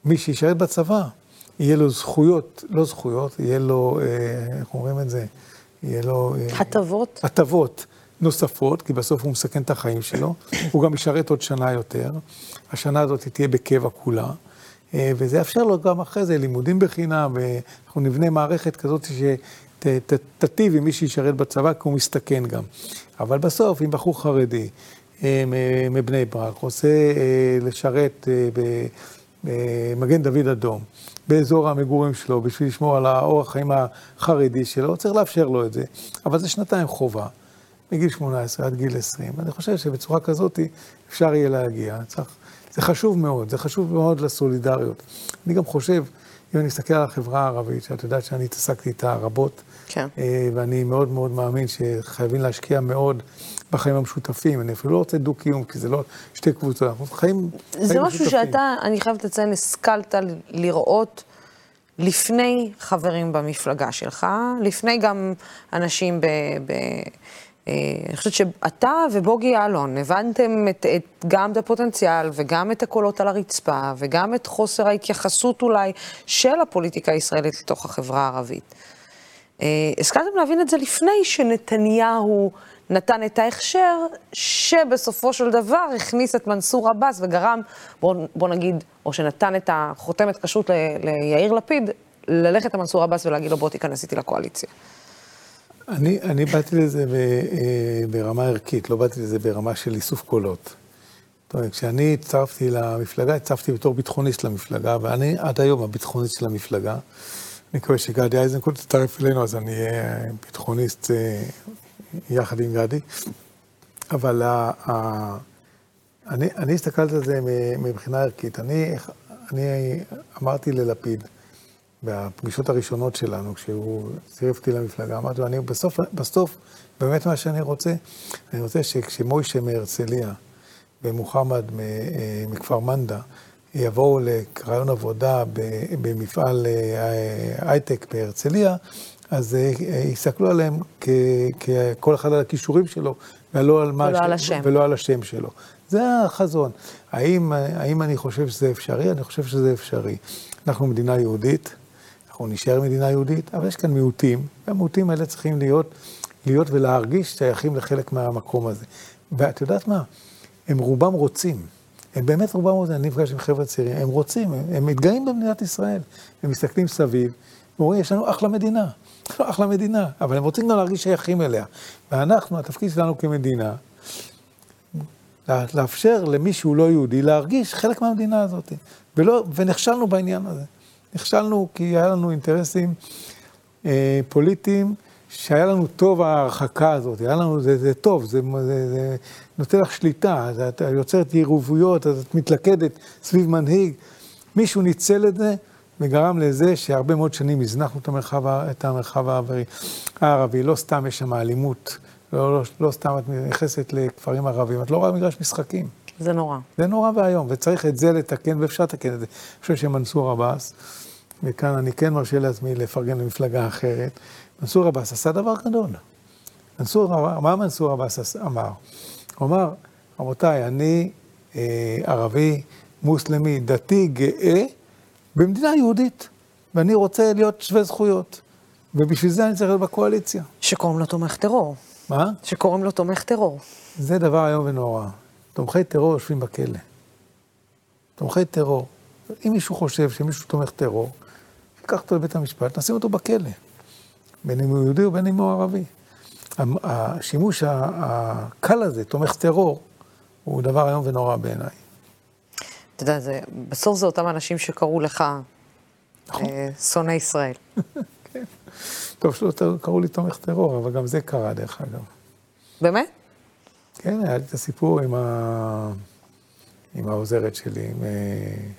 מי שישרת בצבא, יהיה לו זכויות, לא זכויות, יהיה לו, אה, איך אומרים את זה? יהיה לו... אה, הטבות. הטבות נוספות, כי בסוף הוא מסכן את החיים שלו. הוא גם ישרת עוד שנה יותר. השנה הזאת תהיה בקבע כולה. וזה יאפשר לו גם אחרי זה לימודים בחינם, ואנחנו נבנה מערכת כזאת שתטיב עם מי שישרת בצבא, כי הוא מסתכן גם. אבל בסוף, אם בחור חרדי מבני ברק רוצה לשרת במגן דוד אדום, באזור המגורים שלו, בשביל לשמור על האורח חיים החרדי שלו, צריך לאפשר לו את זה. אבל זה שנתיים חובה, מגיל 18 עד גיל 20. אני חושב שבצורה כזאת אפשר יהיה להגיע. צריך, זה חשוב מאוד, זה חשוב מאוד לסולידריות. אני גם חושב, אם אני אסתכל על החברה הערבית, שאת יודעת שאני התעסקתי איתה רבות, כן. אה, ואני מאוד מאוד מאמין שחייבים להשקיע מאוד בחיים המשותפים. אני אפילו לא רוצה דו-קיום, כי זה לא שתי קבוצות, אנחנו חיים, חיים זה משהו שאתה, אני חייבת לציין, השכלת לראות לפני חברים במפלגה שלך, לפני גם אנשים ב... ב אני חושבת שאתה ובוגי יעלון הבנתם את, את, גם את הפוטנציאל וגם את הקולות על הרצפה וגם את חוסר ההתייחסות אולי של הפוליטיקה הישראלית לתוך החברה הערבית. אה, השכלתם להבין את זה לפני שנתניהו נתן את ההכשר, שבסופו של דבר הכניס את מנסור עבאס וגרם, בוא, בוא נגיד, או שנתן את החותמת כשרות ליאיר לפיד, ללכת למנסור עבאס ולהגיד לו בוא תיכנס איתי לקואליציה. אני, אני באתי לזה ב, אה, ברמה ערכית, לא באתי לזה ברמה של איסוף קולות. זאת אומרת, כשאני הצטרפתי למפלגה, הצטרפתי בתור ביטחוניסט למפלגה, ואני עד היום הביטחוניסט של המפלגה. אני מקווה שגדי איזנקוט יצטרף אלינו, אז אני אהיה ביטחוניסט אה, יחד עם גדי. אבל ה, ה, אני, אני הסתכלתי על זה מבחינה ערכית. אני, אני אמרתי ללפיד, בפגישות הראשונות שלנו, כשהוא צירף אותי למפלגה, אמרתי לו, אני בסוף, בסוף, באמת מה שאני רוצה, אני רוצה שכשמוישה מהרצליה ומוחמד אה, מכפר מנדה יבואו לרעיון עבודה במפעל אה, הייטק בהרצליה, אז אה, יסתכלו עליהם ככל אחד על הכישורים שלו, ולא על, ולא, ש... על השם. ולא על השם שלו. זה החזון. האם, האם אני חושב שזה אפשרי? אני חושב שזה אפשרי. אנחנו מדינה יהודית, אנחנו נשאר מדינה יהודית, אבל יש כאן מיעוטים, והמיעוטים האלה צריכים להיות, להיות ולהרגיש שייכים לחלק מהמקום הזה. ואת יודעת מה? הם רובם רוצים. הם באמת רובם רוצים, אני נפגש עם חבר'ה צעירים, הם רוצים, הם, הם מתגאים במדינת ישראל. הם מסתכלים סביב, ואומרים, יש לנו אחלה מדינה, יש לנו אחלה מדינה, אבל הם רוצים גם להרגיש שייכים אליה. ואנחנו, התפקיד שלנו כמדינה, לאפשר למי שהוא לא יהודי להרגיש חלק מהמדינה הזאת. ולא, ונכשלנו בעניין הזה. נכשלנו כי היה לנו אינטרסים אה, פוליטיים, שהיה לנו טוב ההרחקה הזאת, היה לנו, זה, זה טוב, זה, זה, זה נותן לך שליטה, זה, את יוצרת יריבויות, את מתלכדת סביב מנהיג. מישהו ניצל את זה וגרם לזה שהרבה מאוד שנים הזנחנו את המרחב, את המרחב הערבי. הערבי. לא סתם יש שם אלימות, לא, לא, לא סתם את נכנסת לכפרים ערבים, את לא רואה מגרש משחקים. זה נורא. זה נורא ואיום, וצריך את זה לתקן, ואפשר לתקן את זה. אני חושב שמנסור עבאס, וכאן אני כן מרשה לעצמי לפרגן למפלגה אחרת, מנסור עבאס עשה דבר גדול. מנסור, מה מנסור עבאס אמר? הוא אמר, רבותיי, אני אה, ערבי, מוסלמי, דתי, גאה, במדינה יהודית, ואני רוצה להיות שווה זכויות. ובשביל זה אני צריך להיות בקואליציה. שקוראים לו תומך טרור. מה? שקוראים לו תומך טרור. זה דבר איום ונורא. תומכי טרור יושבים בכלא. תומכי טרור. אם מישהו חושב שמישהו תומך טרור, ייקח אותו לבית המשפט, נשים אותו בכלא. בין אם הוא יהודי ובין אם הוא ערבי. השימוש הקל הזה, תומך טרור, הוא דבר איום ונורא בעיניי. אתה יודע, זה, בסוף זה אותם אנשים שקראו לך נכון. אה, שונא ישראל. טוב שלא קראו לי תומך טרור, אבל גם זה קרה דרך אגב. באמת? כן, היה לי את הסיפור עם, ה... עם העוזרת שלי, עם... אה,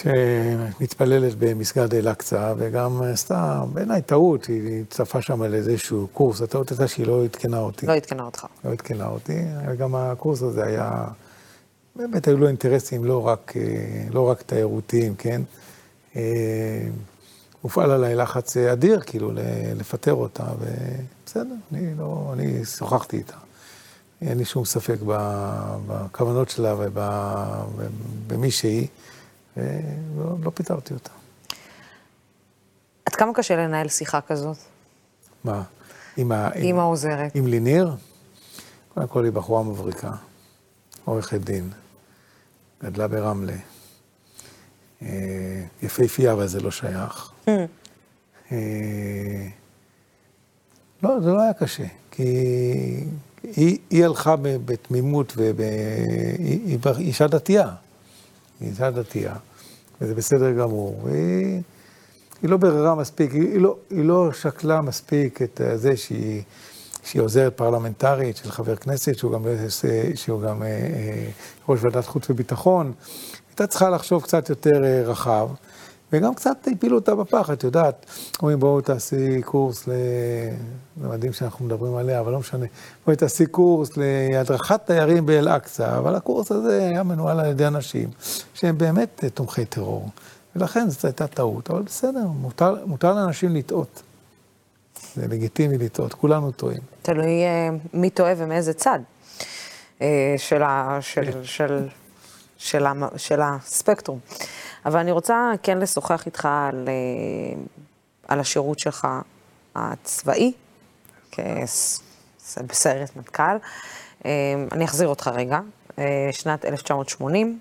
שמתפללת במסגד אל-אקצא, וגם עשתה, בעיניי טעות, היא הצטרפה שם על איזשהו קורס, הטעות הייתה שהיא לא עדכנה אותי. לא עדכנה אותך. לא עדכנה אותי, גם הקורס הזה היה, באמת היו לו אינטרסים לא רק, אה, לא רק תיירותיים, כן? אה, הופעל עליי לחץ אדיר, כאילו, לפטר אותה, ובסדר, אני לא, אני שוחחתי איתה. אין לי שום ספק בכוונות שלה ובמי שהיא, ולא לא פיטרתי אותה. עד כמה קשה לנהל שיחה כזאת מה? עם, ה, עם העוזרת? עם ליניר? קודם כל היא בחורה מבריקה, עורכת דין, גדלה ברמלה. אה, יפהפייה, אבל זה לא שייך. אה, לא, זה לא היה קשה, כי היא, היא הלכה בתמימות, והיא היא, אישה דתייה. היא אישה דתייה, וזה בסדר גמור. והיא, היא לא ביררה מספיק, היא, היא, לא, היא לא שקלה מספיק את זה שהיא, שהיא עוזרת פרלמנטרית של חבר כנסת, שהוא גם, שהוא גם אה, אה, ראש ועדת חוץ וביטחון. הייתה צריכה לחשוב קצת יותר רחב, וגם קצת הפילו אותה בפח, את יודעת, אומרים בואו תעשי קורס ל... למדים שאנחנו מדברים עליה, אבל לא משנה. בואי תעשי קורס להדרכת תיירים באל-אקצא, אבל הקורס הזה היה מנוהל על ידי אנשים שהם באמת אה, תומכי טרור. ולכן זו הייתה טעות, אבל בסדר, מותר, מותר לאנשים לטעות. זה לגיטימי לטעות, כולנו טועים. תלוי אה, מי טועה ומאיזה צד אה, של, ה, של, כן. של, של, המ- של הספקטרום. אבל אני רוצה כן לשוחח איתך על, אה, על השירות שלך הצבאי, בסיירת מטכ"ל. אה, אני אחזיר אותך רגע. אה, שנת 1980,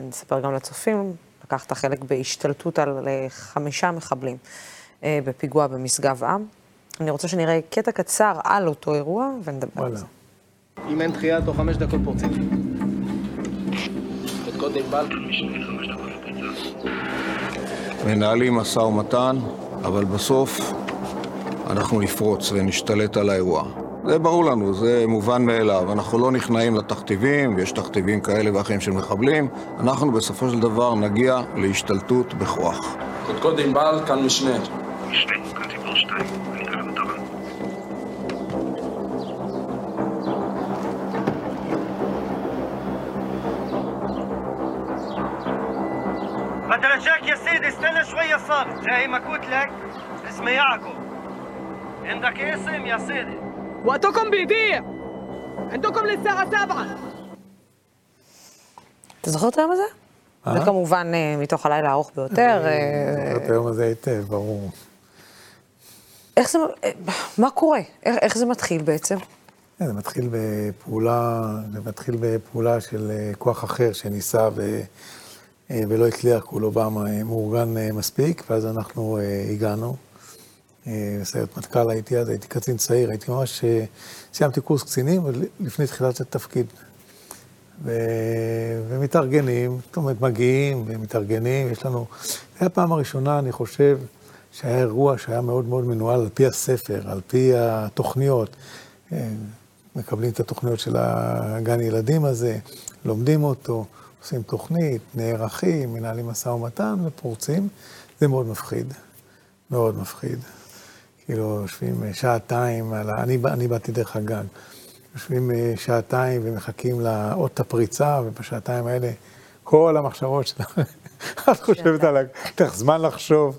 אני אספר גם לצופים, לקחת חלק בהשתלטות על חמישה מחבלים בפיגוע במשגב עם. אני רוצה שנראה קטע קצר על אותו אירוע ונדבר על. זה. אם אין דחייה, תוך חמש דקות פורצים. קודקוד ענבל. מנהלים משא ומתן, אבל בסוף אנחנו נפרוץ ונשתלט על האירוע. זה ברור לנו, זה מובן מאליו. אנחנו לא נכנעים לתכתיבים, ויש תכתיבים כאלה ואחרים של מחבלים. אנחנו בסופו של דבר נגיע להשתלטות בכוח. קודקוד עם בעל, כאן משנה. משנה, כאן דיבור שתיים. استنى شوية صابر جاي مكوت لك اسمي يعقوب عندك اسم يا سيدي وقتكم بيضيع عندكم للساعة سبعة אתה זוכר את היום הזה? זה כמובן אה, מתוך הלילה הארוך ביותר. אה, זוכר את היום הזה היטב, ברור. איך זה, אה, מה קורה? איך, איך זה מתחיל בעצם? כן, זה מתחיל בפעולה, זה מתחיל בפעולה של אה, כוח אחר שניסה ו, אה, ולא הצליח, כי הוא לא בא מאורגן אה, מספיק, ואז אנחנו אה, הגענו. אה, בסיירת מטכ"ל הייתי אז, הייתי קצין צעיר, הייתי ממש, אה, סיימתי קורס קצינים לפני תחילת התפקיד. ו... ומתארגנים, זאת אומרת, מגיעים ומתארגנים, יש לנו... זו הייתה הפעם הראשונה, אני חושב, שהיה אירוע שהיה מאוד מאוד מנוהל על פי הספר, על פי התוכניות. אה, מקבלים את התוכניות של הגן ילדים הזה, לומדים אותו, עושים תוכנית, נערכים, מנהלים משא ומתן ופורצים. זה מאוד מפחיד, מאוד מפחיד. כאילו, יושבים אה, שעתיים על ה... אני, אני באתי דרך הגג. יושבים אה, שעתיים ומחכים לאות הפריצה, ובשעתיים האלה כל המחשבות שלך, את חושבת על ה... צריך זמן לחשוב.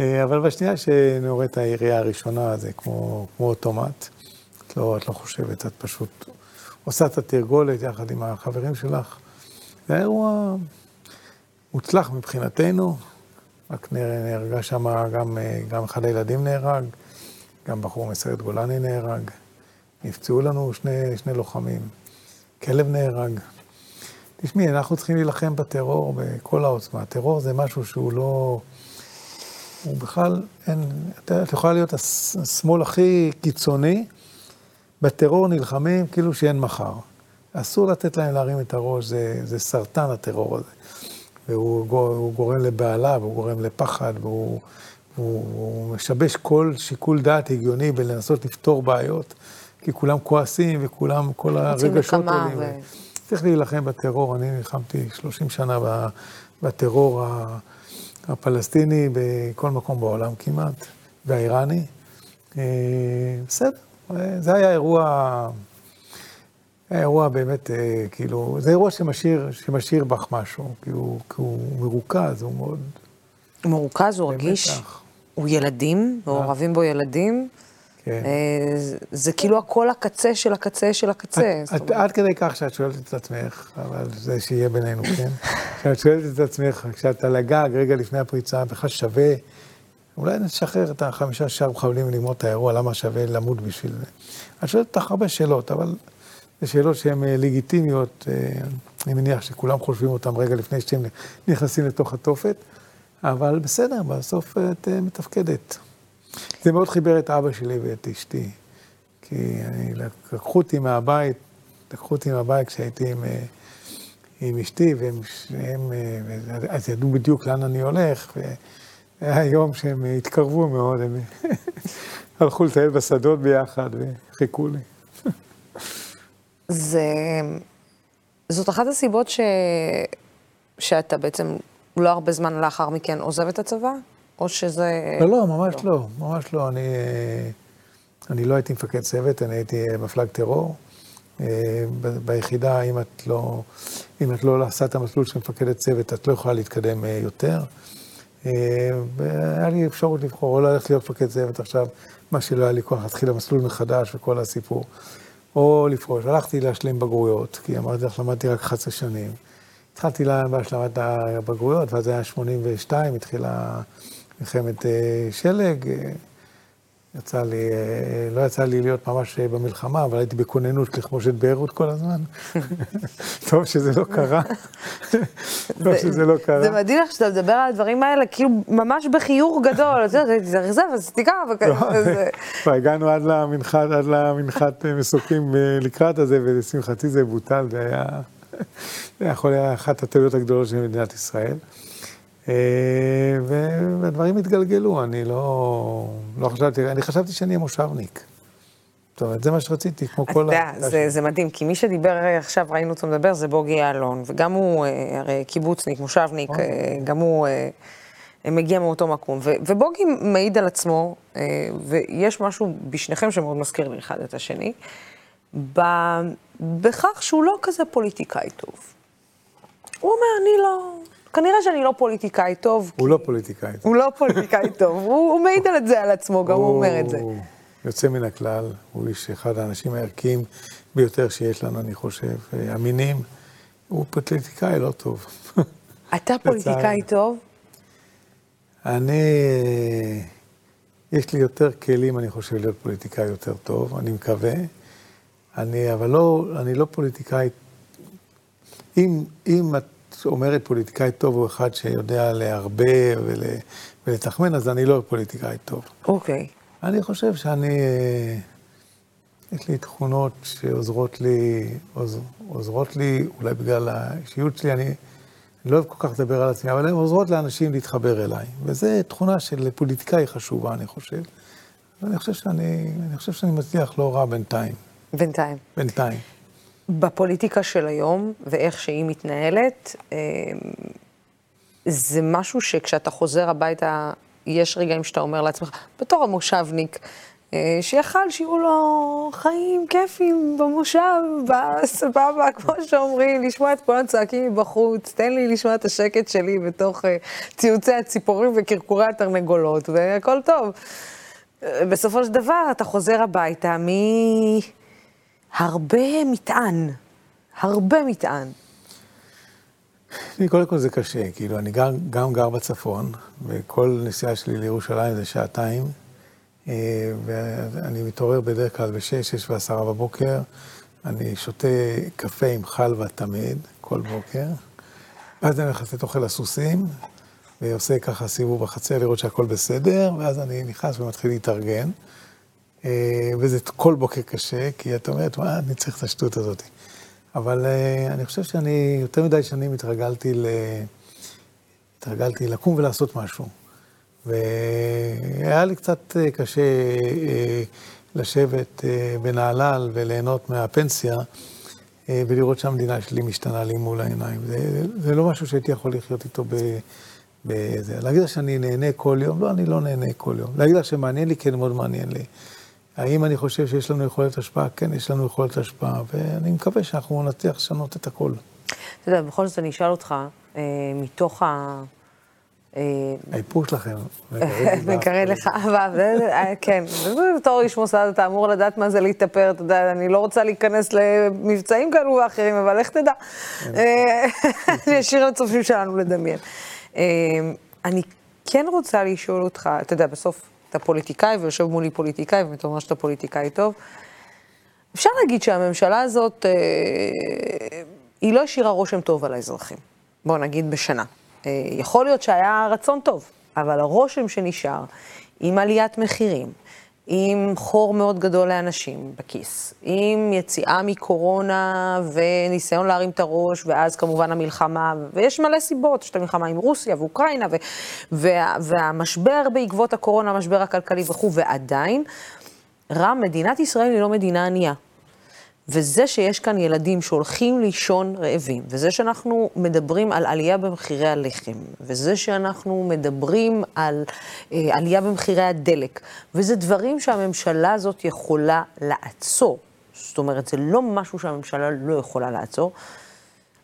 אה, אבל בשנייה שנורית הירייה הראשונה, זה כמו, כמו אוטומט. את לא, את לא חושבת, את פשוט עושה את התרגולת יחד עם החברים שלך. זה היה אירוע מוצלח מבחינתנו, רק נהר- נהרגה שם, גם, גם אחד הילדים נהרג, גם בחור מסיירת גולני נהרג. נפצעו לנו שני, שני לוחמים. כלב נהרג. תשמעי, אנחנו צריכים להילחם בטרור בכל העוצמה. טרור זה משהו שהוא לא... הוא בכלל, אין... את את יכולה להיות השמאל הכי קיצוני, בטרור נלחמים כאילו שאין מחר. אסור לתת להם להרים את הראש, זה, זה סרטן הטרור הזה. והוא גור- הוא גורם לבהלה, והוא גורם לפחד, והוא הוא, הוא משבש כל שיקול דעת הגיוני בלנסות לפתור בעיות, כי כולם כועסים וכולם, כל הרגשות עולים. ו- צריך להילחם בטרור, אני נלחמתי 30 שנה בטרור הפלסטיני בכל מקום בעולם כמעט, והאיראני. אה, בסדר, זה היה אירוע, היה אירוע באמת, אה, כאילו, זה אירוע שמשאיר, שמשאיר בך משהו, כי הוא, כי הוא מרוכז, הוא מאוד... הוא מרוכז, הוא רגיש, במתח. הוא ילדים, מעורבים בו ילדים. כן. אה, זה- זה כאילו הכל הקצה של הקצה של הקצה. את, אומרת, עד כדי כך שאת שואלת את עצמך, אבל זה שיהיה בינינו, כן? כשאת שואלת את עצמך, כשאת על הגג, רגע לפני הפריצה, בכלל שווה, אולי נשחרר את החמישה שישה מחבלים ולגמור את האירוע, למה שווה למות בשביל זה? את שואלת אותך הרבה שאלות, אבל זה שאלות שהן אה, לגיטימיות, אה, אני מניח שכולם חושבים אותן רגע לפני שאתם נכנסים לתוך התופת, אבל בסדר, בסוף אה, את מתפקדת. זה מאוד חיבר את אבא שלי ואת אשתי. כי אני, לקחו אותי מהבית, לקחו אותי מהבית כשהייתי עם, עם אשתי, והם אה, אז ידעו בדיוק לאן אני הולך, והיה יום שהם התקרבו מאוד, הם הלכו לטייל בשדות ביחד וחיכו לי. זה... זאת אחת הסיבות ש... שאתה בעצם לא הרבה זמן לאחר מכן עוזב את הצבא? או שזה... לא, לא, ממש לא, ממש לא. אני, אני לא הייתי מפקד צוות, אני הייתי מפלג טרור. אה, ביחידה, אם את לא, אם את לא עושה את המסלול של מפקדת צוות, את לא יכולה להתקדם אה, יותר. אה, והיה לי אפשרות לבחור, או ללכת להיות מפקד צוות עכשיו, מה שלא היה לי כוח להתחיל המסלול מחדש וכל הסיפור. או לפרוש. הלכתי להשלים בגרויות, כי אמרתי לך, למדתי רק 11 שנים. התחלתי לה- בהשלמת הבגרויות, ואז היה 82, התחילה מלחמת אה, שלג. יצא לי, אה, לא יצא לי להיות ממש אה, במלחמה, אבל הייתי בכוננות לכבוש את ביירות כל הזמן. טוב שזה לא קרה. טוב שזה לא קרה. זה מדהים איך שאתה מדבר על הדברים האלה, כאילו ממש בחיוך גדול, אתה יודע, זה רזב, אז תיקח, וכזה. הגענו עד למנחת, עד למנחת אה, מסוקים לקראת הזה, ולשמחתי זה בוטל, זה היה, זה יכול היה אחת הטעויות הגדולות של מדינת ישראל. אה, והדברים התגלגלו, אני לא, לא חשבתי, אני חשבתי שאני אהיה מושבניק. זאת אומרת, זה מה שרציתי, כמו אתה כל יודע, ה... זה, זה מדהים, כי מי שדיבר עכשיו, ראינו אותו מדבר, זה בוגי יעלון, וגם הוא אה, הרי קיבוצניק, מושבניק, נכון. אה, גם הוא אה, מגיע מאותו מקום. ו, ובוגי מעיד על עצמו, ויש משהו בשניכם שמאוד מזכיר לי אחד את השני, ב, בכך שהוא לא כזה פוליטיקאי טוב. הוא אומר, אני לא, כנראה שאני לא פוליטיקאי טוב. הוא לא פוליטיקאי. הוא לא פוליטיקאי טוב, הוא, הוא מעיד על זה על עצמו, גם הוא אומר את זה. הוא יוצא מן הכלל, הוא איש אחד האנשים הערכיים ביותר שיש לנו, אני חושב, אה, אמינים. הוא פוליטיקאי לא טוב. אתה פוליטיקאי. טוב? אני, אה, יש לי יותר כלים, אני חושב, להיות פוליטיקאי יותר טוב, אני מקווה. אני, אבל לא, אני לא פוליטיקאי, אם, אם את אומרת פוליטיקאי טוב הוא אחד שיודע להרבה ול, ולתחמן, אז אני לא פוליטיקאי טוב. אוקיי. אני חושב שאני, אה, יש לי תכונות שעוזרות לי, עוז, עוזרות לי, אולי בגלל האישיות שלי, אני, אני לא אוהב כל כך לדבר על עצמי, אבל הן עוזרות לאנשים להתחבר אליי. וזו תכונה של פוליטיקאי חשובה, אני חושב. ואני חושב שאני, אני חושב שאני מצליח לא רע בינתיים. בינתיים. בינתיים. בפוליטיקה של היום, ואיך שהיא מתנהלת, אה, זה משהו שכשאתה חוזר הביתה, יש רגעים שאתה אומר לעצמך, בתור המושבניק, אה, שיכל שיהיו לו חיים כיפים במושב, בסבבה, כמו שאומרים, לשמוע את כל הצעקים מבחוץ, תן לי לשמוע את השקט שלי בתוך אה, ציוצי הציפורים וקרקורי התרנגולות, והכל טוב. בסופו של דבר, אתה חוזר הביתה מ... הרבה מטען, הרבה מטען. קודם כל זה קשה, כאילו, אני גם, גם גר בצפון, וכל נסיעה שלי לירושלים זה שעתיים, אה, ואני מתעורר בדרך כלל בשש, שש ועשרה בבוקר, אני שותה קפה עם חלבה תמיד, כל בוקר, ואז אני הולך לתת אוכל לסוסים, ועושה ככה סיבוב בחצר לראות שהכל בסדר, ואז אני נכנס ומתחיל להתארגן. אה, וזה כל בוקר קשה, כי את אומרת, מה, אני צריך את השטות הזאת. אבל אה, אני חושב שאני יותר מדי שנים התרגלתי, ל... התרגלתי לקום ולעשות משהו. והיה לי קצת אה, קשה לשבת בנהלל וליהנות מהפנסיה ולראות שהמדינה שלי משתנה לי מול העיניים. זה, זה לא משהו שהייתי יכול לחיות איתו בזה. להגיד לך שאני נהנה כל יום? לא, אני לא נהנה כל יום. להגיד לך שמעניין לי? כן, מאוד מעניין לי. האם אני חושב שיש לנו יכולת השפעה? כן, יש לנו יכולת השפעה, ואני מקווה שאנחנו נצליח לשנות את הכל. אתה יודע, בכל זאת אני אשאל אותך, אה, מתוך ה... אה, האיפור שלכם, מקרא לך אהבה, אה, כן, בתור איש מוסד אתה אמור לדעת מה זה להתאפר, אתה יודע, אני לא רוצה להיכנס למבצעים כאלו ואחרים, אבל איך תדע? אה, אני אשאיר לצופים שלנו לדמיין. אני כן רוצה לשאול אותך, אתה יודע, בסוף אתה פוליטיקאי ויושב מולי פוליטיקאי, ואתה אומר שאתה פוליטיקאי טוב. אפשר להגיד שהממשלה הזאת, אה, היא לא השאירה רושם טוב על האזרחים. בואו נגיד בשנה. אה, יכול להיות שהיה רצון טוב, אבל הרושם שנשאר, עם עליית מחירים, עם חור מאוד גדול לאנשים בכיס, עם יציאה מקורונה וניסיון להרים את הראש, ואז כמובן המלחמה, ויש מלא סיבות, יש את המלחמה עם רוסיה ואוקראינה, ו, וה, והמשבר בעקבות הקורונה, המשבר הכלכלי וכו', ועדיין, רם, מדינת ישראל היא לא מדינה ענייה. וזה שיש כאן ילדים שהולכים לישון רעבים, וזה שאנחנו מדברים על עלייה במחירי הלחם, וזה שאנחנו מדברים על אה, עלייה במחירי הדלק, וזה דברים שהממשלה הזאת יכולה לעצור. זאת אומרת, זה לא משהו שהממשלה לא יכולה לעצור.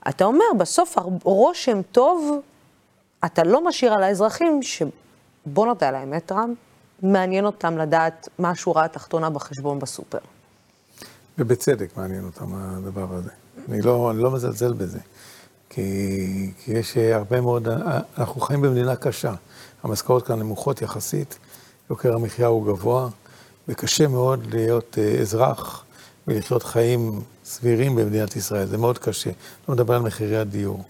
אתה אומר, בסוף רושם טוב, אתה לא משאיר על האזרחים, שבוא נודה על האמת, רם, מעניין אותם לדעת מה השורה התחתונה בחשבון בסופר. ובצדק מעניין אותם הדבר הזה. אני לא, אני לא מזלזל בזה. כי, כי יש הרבה מאוד, אנחנו חיים במדינה קשה. המשכורות כאן נמוכות יחסית, יוקר המחיה הוא גבוה, וקשה מאוד להיות אה, אזרח ולחיות חיים סבירים במדינת ישראל. זה מאוד קשה. לא מדבר על מחירי הדיור.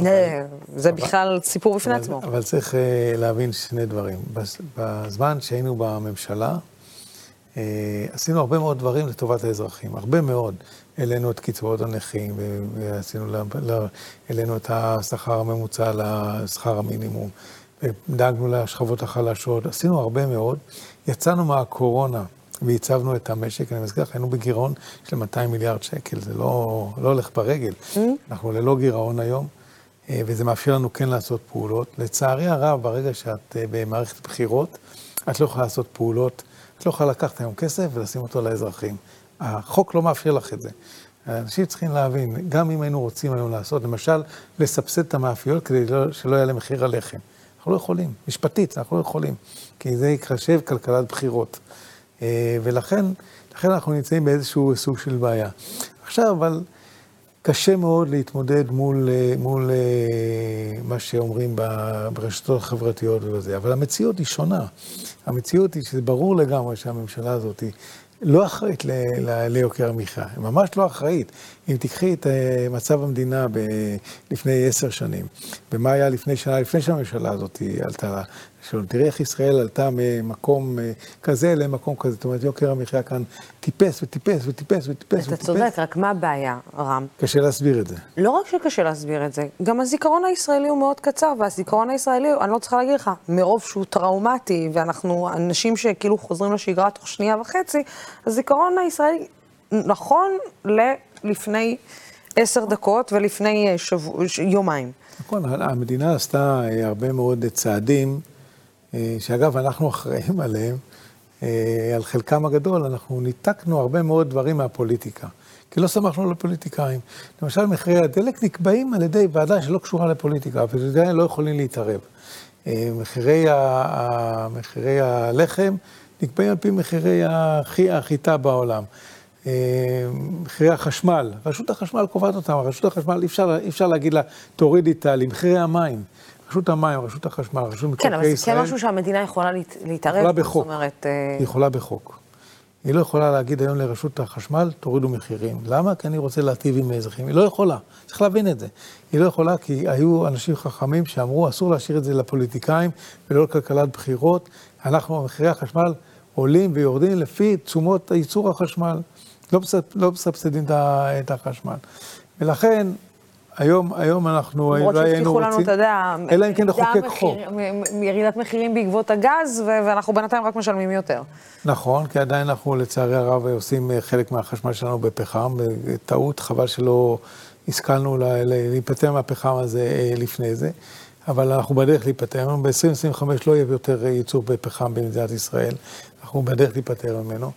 אה, זה בכלל סיפור בפני עצמו. אבל צריך אה, להבין שני דברים. בזמן שהיינו בממשלה, אה, עשינו הרבה מאוד דברים לטובת האזרחים, הרבה מאוד. העלינו את קצבאות הנכים, ועשינו, העלינו את השכר הממוצע לשכר המינימום, ודאגנו לשכבות החלשות, עשינו הרבה מאוד. יצאנו מהקורונה והצבנו את המשק, אני מזכיר לך, היינו בגירעון של 200 מיליארד שקל, זה לא, לא הולך ברגל. Mm. אנחנו ללא גירעון היום, אה, וזה מאפשר לנו כן לעשות פעולות. לצערי הרב, ברגע שאת אה, במערכת בחירות, את לא יכולה לעשות פעולות. לא יכולה לקחת היום כסף ולשים אותו לאזרחים. החוק לא מאפשר לך את זה. אנשים צריכים להבין, גם אם היינו רוצים היום לעשות, למשל, לסבסד את המאפיות כדי לא, שלא יעלה מחיר הלחם. אנחנו לא יכולים, משפטית, אנחנו לא יכולים, כי זה ייחשב כלכלת בחירות. אה, ולכן, לכן אנחנו נמצאים באיזשהו סוג של בעיה. עכשיו, אבל קשה מאוד להתמודד מול, אה, מול אה, מה שאומרים ברשתות החברתיות ובזה, אבל המציאות היא שונה. המציאות היא שזה ברור לגמרי שהממשלה הזאת היא לא אחראית ליוקר המחיה, היא ממש לא אחראית. אם תיקחי את אה, מצב המדינה ב- לפני עשר שנים, ומה היה לפני שנה, לפני שהממשלה הזאת עלתה שלום. תראי איך ישראל עלתה ממקום אה, כזה למקום כזה. זאת אומרת, יוקר המחיה כאן טיפס וטיפס וטיפס וטיפס אתה צודק, רק מה הבעיה, רם? קשה להסביר את זה. לא רק שקשה להסביר את זה, גם הזיכרון הישראלי הוא מאוד קצר, והזיכרון הישראלי, אני לא צריכה להגיד לך, מרוב שהוא טראומטי, ואנחנו אנשים שכאילו חוזרים לשגרה תוך שנייה וחצי, הזיכרון הישראלי נכון ללפני עשר דקות ולפני אה, שבוע, יומיים. נכון, המדינה עשתה אה, הרבה מאוד צעדים. אה, שאגב, אנחנו אחראים עליהם, אה, על חלקם הגדול, אנחנו ניתקנו הרבה מאוד דברים מהפוליטיקה. כי לא סמכנו לפוליטיקאים. למשל, מחירי הדלק נקבעים על ידי ועדה שלא קשורה לפוליטיקה, ופוליטיקאים לא יכולים להתערב. אה, מחירי, ה... מחירי הלחם נקבעים על פי מחירי החיטה בעולם. מחירי החשמל, רשות החשמל קובעת אותם, רשות החשמל, אי אפשר, אפשר להגיד לה, תורידי את ה... למחירי המים. רשות המים, רשות החשמל, רשות מקרקעי ישראל... כן, אבל זה כן משהו שהמדינה יכולה להתערב. יכולה בחוק. זאת אומרת... אה, היא יכולה בחוק. היא לא יכולה להגיד היום לרשות החשמל, תורידו מחירים. למה? כי אני רוצה להטיב עם האזרחים. היא לא יכולה, צריך להבין את זה. היא לא יכולה כי היו אנשים חכמים שאמרו, אסור להשאיר את זה לפוליטיקאים ולא לכלכלת בחירות. אנחנו, מחירי החשמל עולים ויורדים לפי תשומות ייצור החשמל. לא, לא מסבסדים ה- את החשמל. ולכן, היום, היום אנחנו למרות אולי היינו שהבטיחו לנו, אתה יודע, אלא אם כן נחוקק מחיר- חוק. ירידת מחירים בעקבות הגז, ואנחנו בינתיים רק משלמים יותר. נכון, כי עדיין אנחנו לצערי הרב עושים אה, חלק מהחשמל שלנו בפחם, טעות, חבל שלא השכלנו להיפטר מהפחם הזה אה, לפני זה, אבל אנחנו בדרך להיפטר, ב-2025 לא יהיה יותר אה, ייצור בפחם במדינת ישראל, אנחנו בדרך להיפטר ממנו.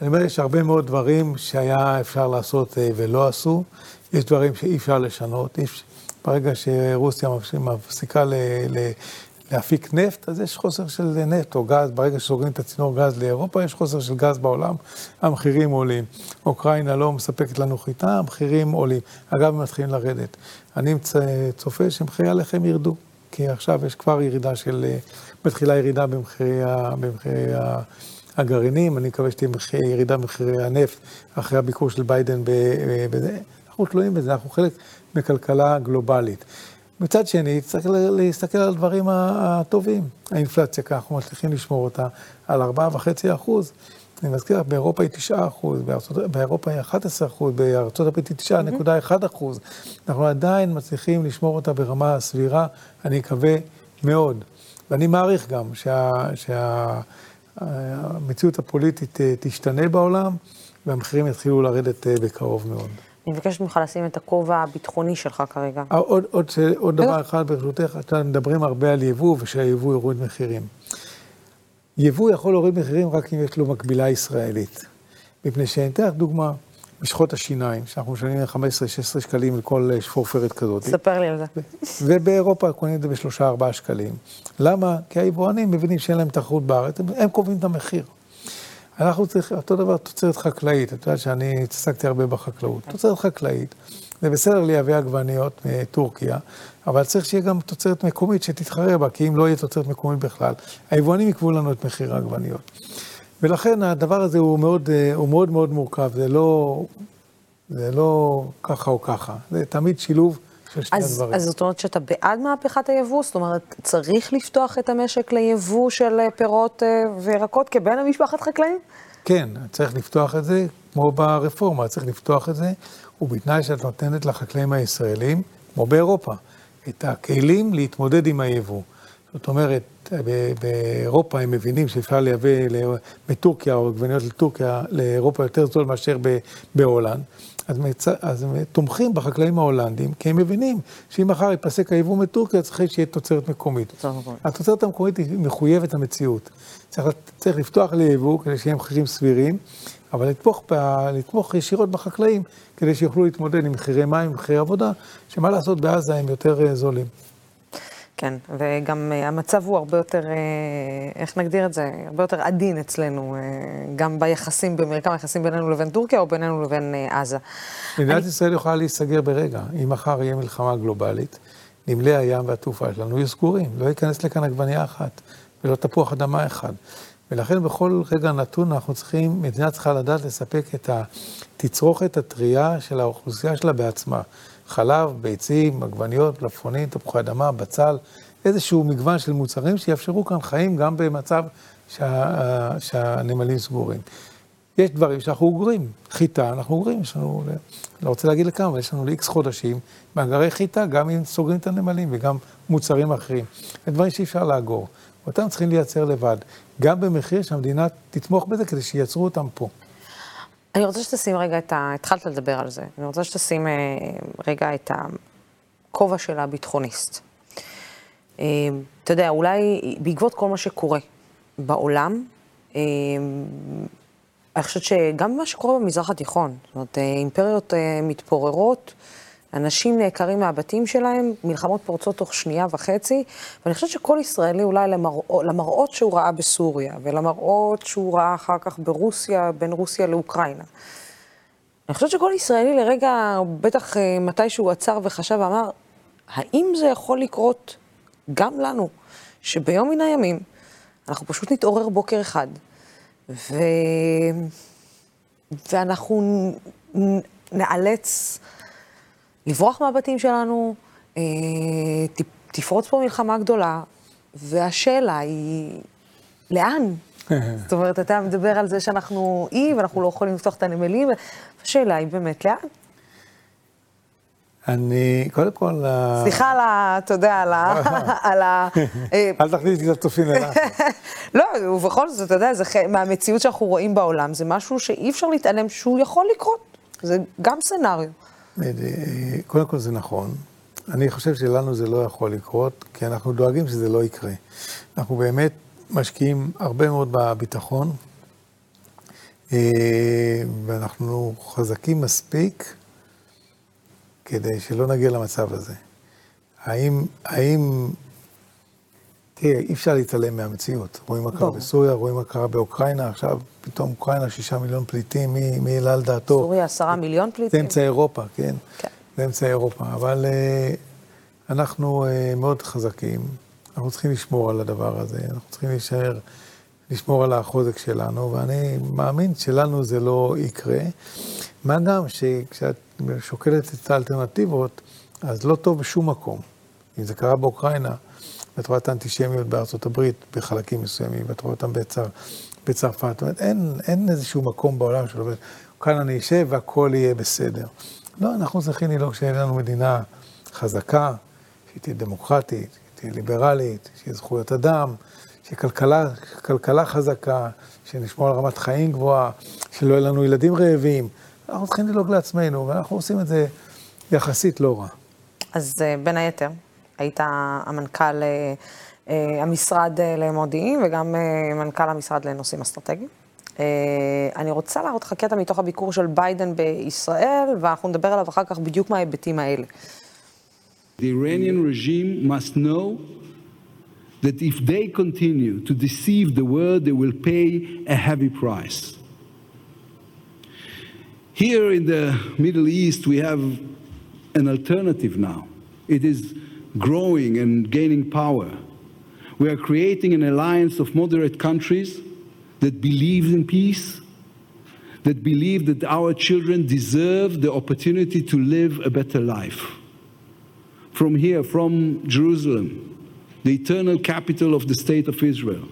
אני אומר, יש הרבה מאוד דברים שהיה אפשר לעשות ולא עשו, יש דברים שאי אפשר לשנות, אפשר- ברגע שרוסיה מפסיקה ל... ל להפיק נפט, אז יש חוסר של נפט או גז, ברגע שסוגרים את הצינור גז לאירופה, יש חוסר של גז בעולם, המחירים עולים. אוקראינה לא מספקת לנו חיטה, המחירים עולים. אגב, הם מתחילים לרדת. אני צופה שמחירי הלחם ירדו, כי עכשיו יש כבר ירידה של, מתחילה ירידה במחירי, ה- במחירי ה- הגרעינים, אני מקווה שתהיה ירידה במחירי הנפט אחרי הביקור של ביידן בזה. אנחנו תלויים בזה, אנחנו חלק מכלכלה גלובלית. מצד שני, צריך להסתכל על הדברים הטובים. האינפלציה, ככה אנחנו מצליחים לשמור אותה על 4.5 אחוז. אני מזכיר לך, באירופה היא 9 אחוז, בארצות, באירופה היא 11 אחוז, בארצות הברית היא 9.1 אחוז. אנחנו עדיין מצליחים לשמור אותה ברמה סבירה, אני מקווה מאוד. ואני מעריך גם שהמציאות שה, המציאות הפוליטית אה, תשתנה בעולם, והמחירים יתחילו לרדת אה, בקרוב מאוד. אני מבקשת ממך לשים את הכובע הביטחוני שלך כרגע. אה, עוד, עוד, עוד דבר אחד ברשותך, אתם מדברים הרבה על יבוא ושהיבוא יוריד מחירים. יבוא יכול להוריד מחירים רק אם יש לו מקבילה ישראלית. מפני שאני אתן לך דוגמה, משחות השיניים, שאנחנו משלמים 15-16 שקלים לכל אה, שפורפרת כזאת. ספר לי על זה. ובאירופה קונים את זה בשלושה ארבעה שקלים. למה? כי היבואנים מבינים שאין להם תחרות בארץ, הם קובעים את המחיר. אנחנו צריכים, אותו דבר תוצרת חקלאית, את יודעת שאני התעסקתי הרבה בחקלאות. תוצרת חקלאית, זה בסדר לייבא עגבניות מטורקיה, אבל צריך שיהיה גם תוצרת מקומית שתתחרה בה, כי אם לא יהיה תוצרת מקומית בכלל, היבואנים יקבעו לנו את מחיר העגבניות. ולכן הדבר הזה הוא מאוד, אה, הוא מאוד מאוד מורכב, זה לא, זה לא ככה או ככה, זה תמיד שילוב אז. אז זאת אומרת שאתה בעד מהפכת היבוא? זאת אומרת, צריך לפתוח את המשק ליבוא של אה, פירות אה, וירקות כבן למשפחת חקלאים? כן, צריך לפתוח את זה, כמו ברפורמה, צריך לפתוח את זה, ובתנאי שאת נותנת לחקלאים הישראלים, כמו באירופה, את הכלים להתמודד עם היבוא. זאת אומרת, ב- באירופה הם מבינים שאפשר לייבא מטורקיה או עגבניות לטורקיה, לאירופה יותר זול מאשר בהולנד. אז, מצ... אז הם תומכים בחקלאים ההולנדים, כי הם מבינים שאם מחר ייפסק היבוא מטורקיה, צריך שיהיה תוצרת מקומית. תוצרת מקומית. התוצרת המקומית היא מחויבת המציאות. צריך, צריך לפתוח ליבוא כדי שיהיה מחירים סבירים, אבל לתמוך, ב- לתמוך ישירות בחקלאים כדי שיוכלו להתמודד עם מחירי מים, מחירי עבודה, שמה לעשות בעזה הם יותר אה, זולים. כן, וגם אה, המצב הוא הרבה יותר, אה, איך נגדיר את זה? הרבה יותר עדין אצלנו, אה, גם ביחסים, במרקם היחסים בינינו לבין טורקיה או בינינו לבין עזה. מדינת ישראל יכולה להיסגר ברגע. אם מחר יהיה מלחמה גלובלית, נמלי הים והתעופה שלנו יהיו סגורים. לא ייכנס לכאן עגבנייה אחת, ולא תפוח אדמה אחד. ולכן בכל רגע נתון אנחנו צריכים, מדינה צריכה לדעת לספק את התצרוכת הטרייה של האוכלוסייה שלה בעצמה. חלב, ביצים, עגבניות, מלפפונים, תפוחי אדמה, בצל, איזשהו מגוון של מוצרים שיאפשרו כאן חיים גם במצב שה, שהנמלים סגורים. יש דברים שאנחנו אוגרים. חיטה, אנחנו אוגרים, יש לנו, לא רוצה להגיד לכמה, אבל יש לנו לאיקס חודשים מאגרי חיטה, גם אם סוגרים את הנמלים וגם מוצרים אחרים. זה דברים שאי אפשר לאגור. אותם צריכים לייצר לבד, גם במחיר שהמדינה תתמוך בזה כדי שייצרו אותם פה. אני רוצה שתשים רגע את ה... התחלת לדבר על זה. אני רוצה שתשים אה, רגע את הכובע של הביטחוניסט. אה, אתה יודע, אולי בעקבות כל מה שקורה בעולם, אה, אני חושבת שגם מה שקורה במזרח התיכון, זאת אומרת, אימפריות מתפוררות, אנשים נעקרים מהבתים שלהם, מלחמות פורצות תוך שנייה וחצי, ואני חושבת שכל ישראלי אולי למראות, למראות שהוא ראה בסוריה, ולמראות שהוא ראה אחר כך ברוסיה, בין רוסיה לאוקראינה. אני חושבת שכל ישראלי לרגע, בטח אה, מתי שהוא עצר וחשב ואמר, האם זה יכול לקרות גם לנו, שביום מן הימים אנחנו פשוט נתעורר בוקר אחד, ו... ואנחנו נ- נאלץ לברוח מהבתים שלנו, אה, תפרוץ פה מלחמה גדולה, והשאלה היא, לאן? זאת אומרת, אתה מדבר על זה שאנחנו אי, ואנחנו לא יכולים לפתוח את הנמלים, השאלה היא באמת לאן? אני, קודם כל... סליחה על ה... אתה יודע, על ה... אה, אל תכניס לי את הצופים אליו. לא, ובכל זאת, אתה יודע, זה מהמציאות שאנחנו רואים בעולם, זה משהו שאי אפשר להתעלם שהוא יכול לקרות. זה גם סצנריו. אה, קודם כל זה נכון. אני חושב שלנו זה לא יכול לקרות, כי אנחנו דואגים שזה לא יקרה. אנחנו באמת משקיעים הרבה מאוד בביטחון, אה, ואנחנו חזקים מספיק כדי שלא נגיע למצב הזה. האם, האם, תראה, אי אפשר להתעלם מהמציאות. רואים מה קרה. בסוריה, רואים מה קרה באוקראינה, עכשיו פתאום אוקראינה, שישה מיליון פליטים, מי, מי העלה על דעתו? סוריה עשרה מיליון זה פליטים. אמצע אירופה, כן? כן. זה אמצע אירופה. אבל uh, אנחנו uh, מאוד חזקים, אנחנו צריכים לשמור על הדבר הזה, אנחנו צריכים להישאר, לשמור על החוזק שלנו, ואני מאמין שלנו זה לא יקרה. מה גם שכשאת שוקלת את האלטרנטיבות, אז לא טוב בשום מקום. אם זה קרה באוקראינה, ואת רואה את האנטישמיות בארצות הברית בחלקים מסוימים, ואת רואה אותם בצר, בצרפת, זאת אומרת, אין, אין איזשהו מקום בעולם שאומר, כאן אני אשב והכל יהיה בסדר. לא, אנחנו צריכים לדאוג שיהיה לנו מדינה חזקה, שהיא תהיה דמוקרטית, שהיא תהיה ליברלית, שיהיה זכויות אדם, שיהיה כלכלה, כלכלה חזקה, שנשמור על רמת חיים גבוהה, שלא יהיו לנו ילדים רעבים. אנחנו צריכים לדאוג לעצמנו, ואנחנו עושים את זה יחסית לא רע. אז אה, בין היתר, היית המנכ"ל אה, אה, המשרד אה, למודיעין וגם מנכ"ל המשרד לנושאים אסטרטגיים. אני רוצה להראות לך קטע מתוך הביקור של ביידן בישראל, ואנחנו נדבר עליו אחר כך בדיוק מההיבטים האלה. The Iranian regime must know that if they continue to deceive the world, they will pay a heavy price. Here in the Middle East, we have an alternative now. It is growing and gaining power. We are creating an alliance of moderate countries that believe in peace, that believe that our children deserve the opportunity to live a better life from here, from Jerusalem, the eternal capital of the state of Israel,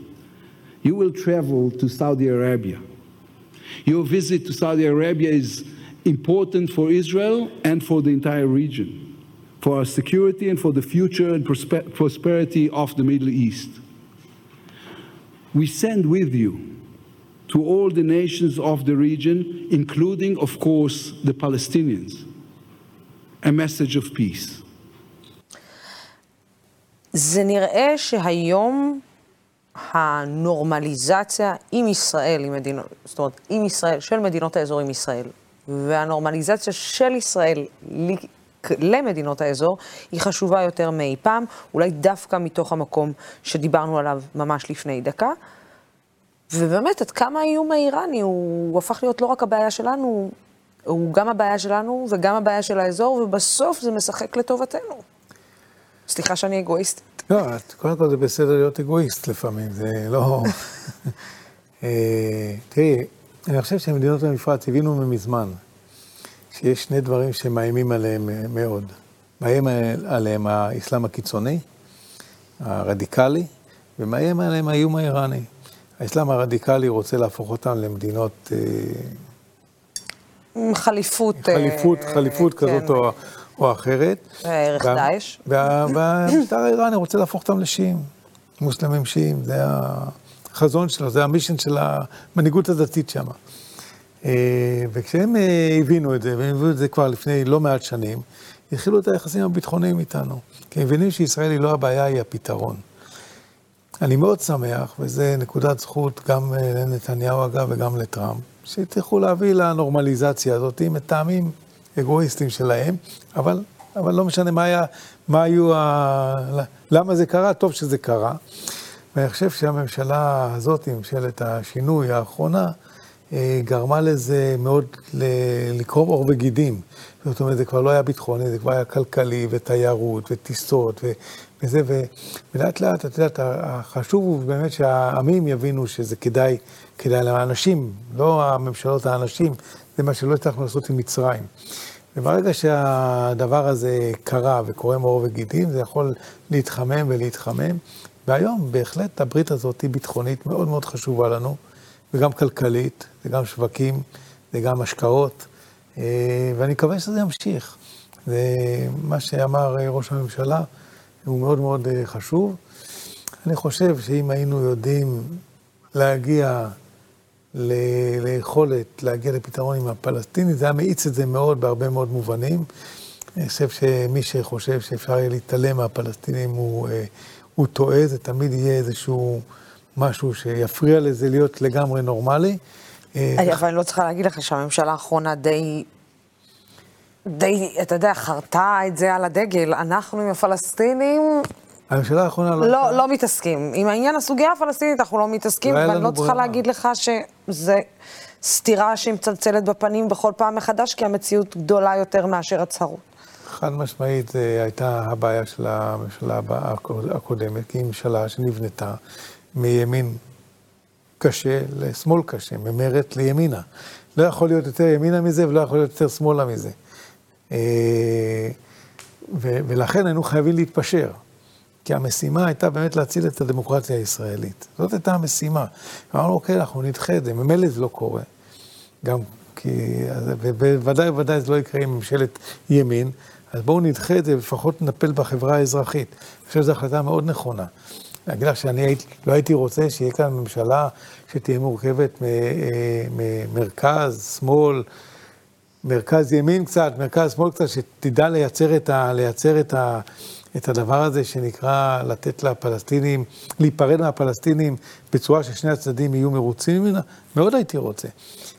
you will travel to Saudi Arabia. Your visit to Saudi Arabia is important for Israel and for the entire region, for our security and for the future and prosper- prosperity of the Middle East. We send with you to all the nations of the region, including, of course, the Palestinians, a message of peace. זה נראה שהיום הנורמליזציה עם ישראל, עם מדינות, זאת אומרת, עם ישראל, של מדינות האזור עם ישראל, והנורמליזציה של ישראל למדינות האזור, היא חשובה יותר מאי פעם, אולי דווקא מתוך המקום שדיברנו עליו ממש לפני דקה. ובאמת, עד כמה האיום האיראני הוא, הוא הפך להיות לא רק הבעיה שלנו, הוא גם הבעיה שלנו וגם הבעיה של האזור, ובסוף זה משחק לטובתנו. סליחה שאני אגואיסטית. לא, את- קודם כל זה בסדר להיות אגואיסט לפעמים, זה לא... אה, תראי, אני חושב שמדינות המפרץ הבינו מזמן שיש שני דברים שמאיימים עליהם אה, מאוד. מאיים עליהם האסלאם הקיצוני, הרדיקלי, ומאיים עליהם האיום האיראני. האסלאם הרדיקלי רוצה להפוך אותם למדינות אה, חליפות. אה, חליפות, חליפות כן, כזאת או, או אחרת. ערך וה- דאעש. וה- והמשטר האיראני רוצה להפוך אותם לשיעים, מוסלמים שיעים, זה החזון שלו, זה המישן של המנהיגות הדתית שם. אה, וכשהם אה, הבינו את זה, והם הבינו את זה כבר לפני לא מעט שנים, התחילו את היחסים הביטחוניים איתנו. כי הם מבינים שישראל היא לא הבעיה, היא הפתרון. אני מאוד שמח, וזו נקודת זכות גם אה, לנתניהו אגב וגם לטראמפ, שהצליחו להביא לנורמליזציה הזאת מטעמים אגואיסטיים שלהם, אבל, אבל לא משנה מה היה, מה היו, ה... למה זה קרה, טוב שזה קרה. ואני חושב שהממשלה הזאת, ממשלת השינוי האחרונה, גרמה לזה מאוד לקרום עור וגידים. זאת אומרת, זה כבר לא היה ביטחוני, זה כבר היה כלכלי ותיירות וטיסות ו- וזה, ו- ולאט לאט, את יודעת, החשוב הוא באמת שהעמים יבינו שזה כדאי, כדאי לאנשים, לא הממשלות, האנשים, זה מה שלא הצלחנו לעשות עם מצרים. וברגע שהדבר הזה קרה וקורם עור וגידים, זה יכול להתחמם ולהתחמם, והיום בהחלט הברית הזאת היא ביטחונית מאוד מאוד חשובה לנו, וגם כלכלית, וגם שווקים, וגם השקעות, אה, ואני מקווה שזה ימשיך. ומה שאמר אה, ראש הממשלה הוא מאוד מאוד אה, חשוב. אני חושב שאם היינו יודעים להגיע ל- ליכולת להגיע לפתרון עם הפלסטינים, זה היה מאיץ את זה מאוד בהרבה מאוד מובנים. אני חושב שמי שחושב שאפשר יהיה להתעלם מהפלסטינים הוא, הוא טועה, זה תמיד יהיה איזשהו משהו שיפריע לזה להיות לגמרי נורמלי. אה, אבל אני לא צריכה להגיד לך שהממשלה האחרונה די, די, אתה יודע, חרתה את זה על הדגל. אנחנו עם הפלסטינים הממשלה האחרונה לא... לא, לא מתעסקים. עם העניין הסוגיה הפלסטינית אנחנו לא מתעסקים, לא ואני לא צריכה. להגיד לך שזה סתירה שהיא מצלצלת בפנים בכל פעם מחדש, כי המציאות גדולה יותר מאשר הצהרות. חד משמעית זו הייתה הבעיה של הממשלה הקודמת, כי היא ממשלה שנבנתה מימין קשה לשמאל קשה, ממרץ לימינה. לא יכול להיות יותר ימינה מזה ולא יכול להיות יותר שמאלה מזה. אה, ו- ולכן היינו חייבים להתפשר. כי המשימה הייתה באמת להציל את הדמוקרטיה הישראלית. זאת הייתה המשימה. אמרנו, אוקיי, אנחנו נדחה את זה, ממילא זה לא קורה. גם כי, ובוודאי ובוודאי זה לא יקרה עם ממשלת ימין, אז בואו נדחה את זה ולפחות נטפל בחברה האזרחית. אני חושב שזו החלטה מאוד נכונה. להגיד לך שאני הייתי, לא הייתי רוצה שיהיה כאן ממשלה שתהיה מורכבת מ- אה, ממרכז, שמאל, מרכז ימין קצת, מרכז שמאל קצת, שתדע לייצר את, ה, לייצר את, ה, את הדבר הזה שנקרא לתת לפלסטינים, להיפרד מהפלסטינים בצורה ששני הצדדים יהיו מרוצים ממנה, מאוד הייתי רוצה.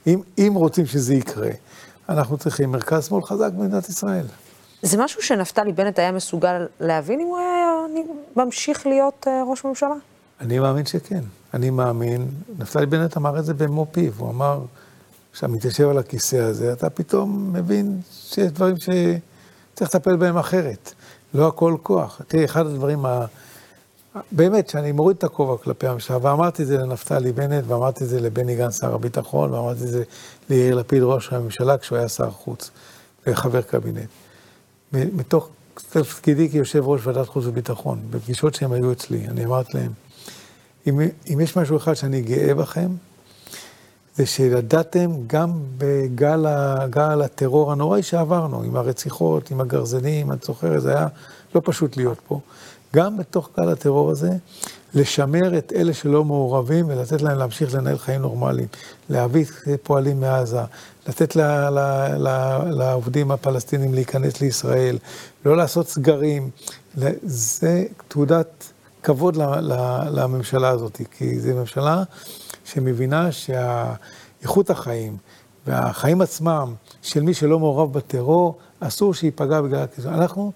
אם, אם רוצים שזה יקרה, אנחנו צריכים מרכז שמאל חזק במדינת ישראל. זה משהו שנפתלי בנט היה מסוגל להבין אם הוא היה ממשיך להיות אה, ראש ממשלה? אני מאמין שכן. אני מאמין, נפתלי בנט אמר את זה במו פיו, הוא אמר, כשאתה מתיישב על הכיסא הזה, אתה פתאום מבין שיש דברים שצריך לטפל בהם אחרת. לא הכל כוח. תראי, אחד הדברים, ה... באמת, שאני מוריד את הכובע כלפי הממשלה, ואמרתי את זה לנפתלי בנט, ואמרתי את זה לבני גנץ, שר הביטחון, ואמרתי את זה ליאיר לפיד, ראש הממשלה, כשהוא היה שר חוץ וחבר קבינט. מתוך תפקידי כיושב ראש ועדת חוץ וביטחון, בפגישות שהם היו אצלי, אני אמרתי להם, אם, אם יש משהו אחד שאני גאה בכם, זה שידעתם גם בגל ה- גל הטרור הנוראי שעברנו, עם הרציחות, עם הגרזנים, את זוכרת, זה היה לא פשוט להיות פה. גם בתוך גל הטרור הזה, לשמר את אלה שלא מעורבים ולתת להם להמשיך לנהל חיים נורמליים, להביא פועלים מעזה, לתת ל, ל, ל, לעובדים הפלסטינים להיכנס לישראל, לא לעשות סגרים. זה תעודת כבוד לממשלה הזאת, כי זו ממשלה שמבינה שאיכות החיים והחיים עצמם של מי שלא מעורב בטרור, אסור שייפגע בגלל הקיצון. אנחנו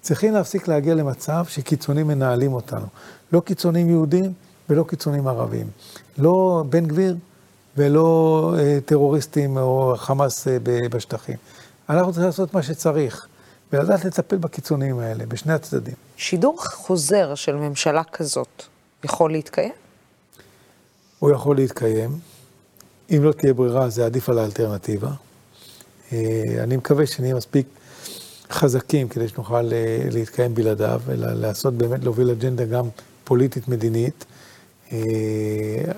צריכים להפסיק להגיע למצב שקיצונים מנהלים אותנו. לא קיצונים יהודים ולא קיצונים ערבים. לא בן גביר ולא אה, טרוריסטים או חמאס אה, בשטחים. אנחנו צריכים לעשות מה שצריך, ולדעת לטפל בקיצונים האלה, בשני הצדדים. שידור חוזר של ממשלה כזאת יכול להתקיים? הוא יכול להתקיים. אם לא תהיה ברירה, זה עדיף על האלטרנטיבה. אה, אני מקווה שנהיה מספיק חזקים כדי שנוכל אה, להתקיים בלעדיו, אלא לעשות באמת, להוביל אג'נדה גם פוליטית מדינית אה,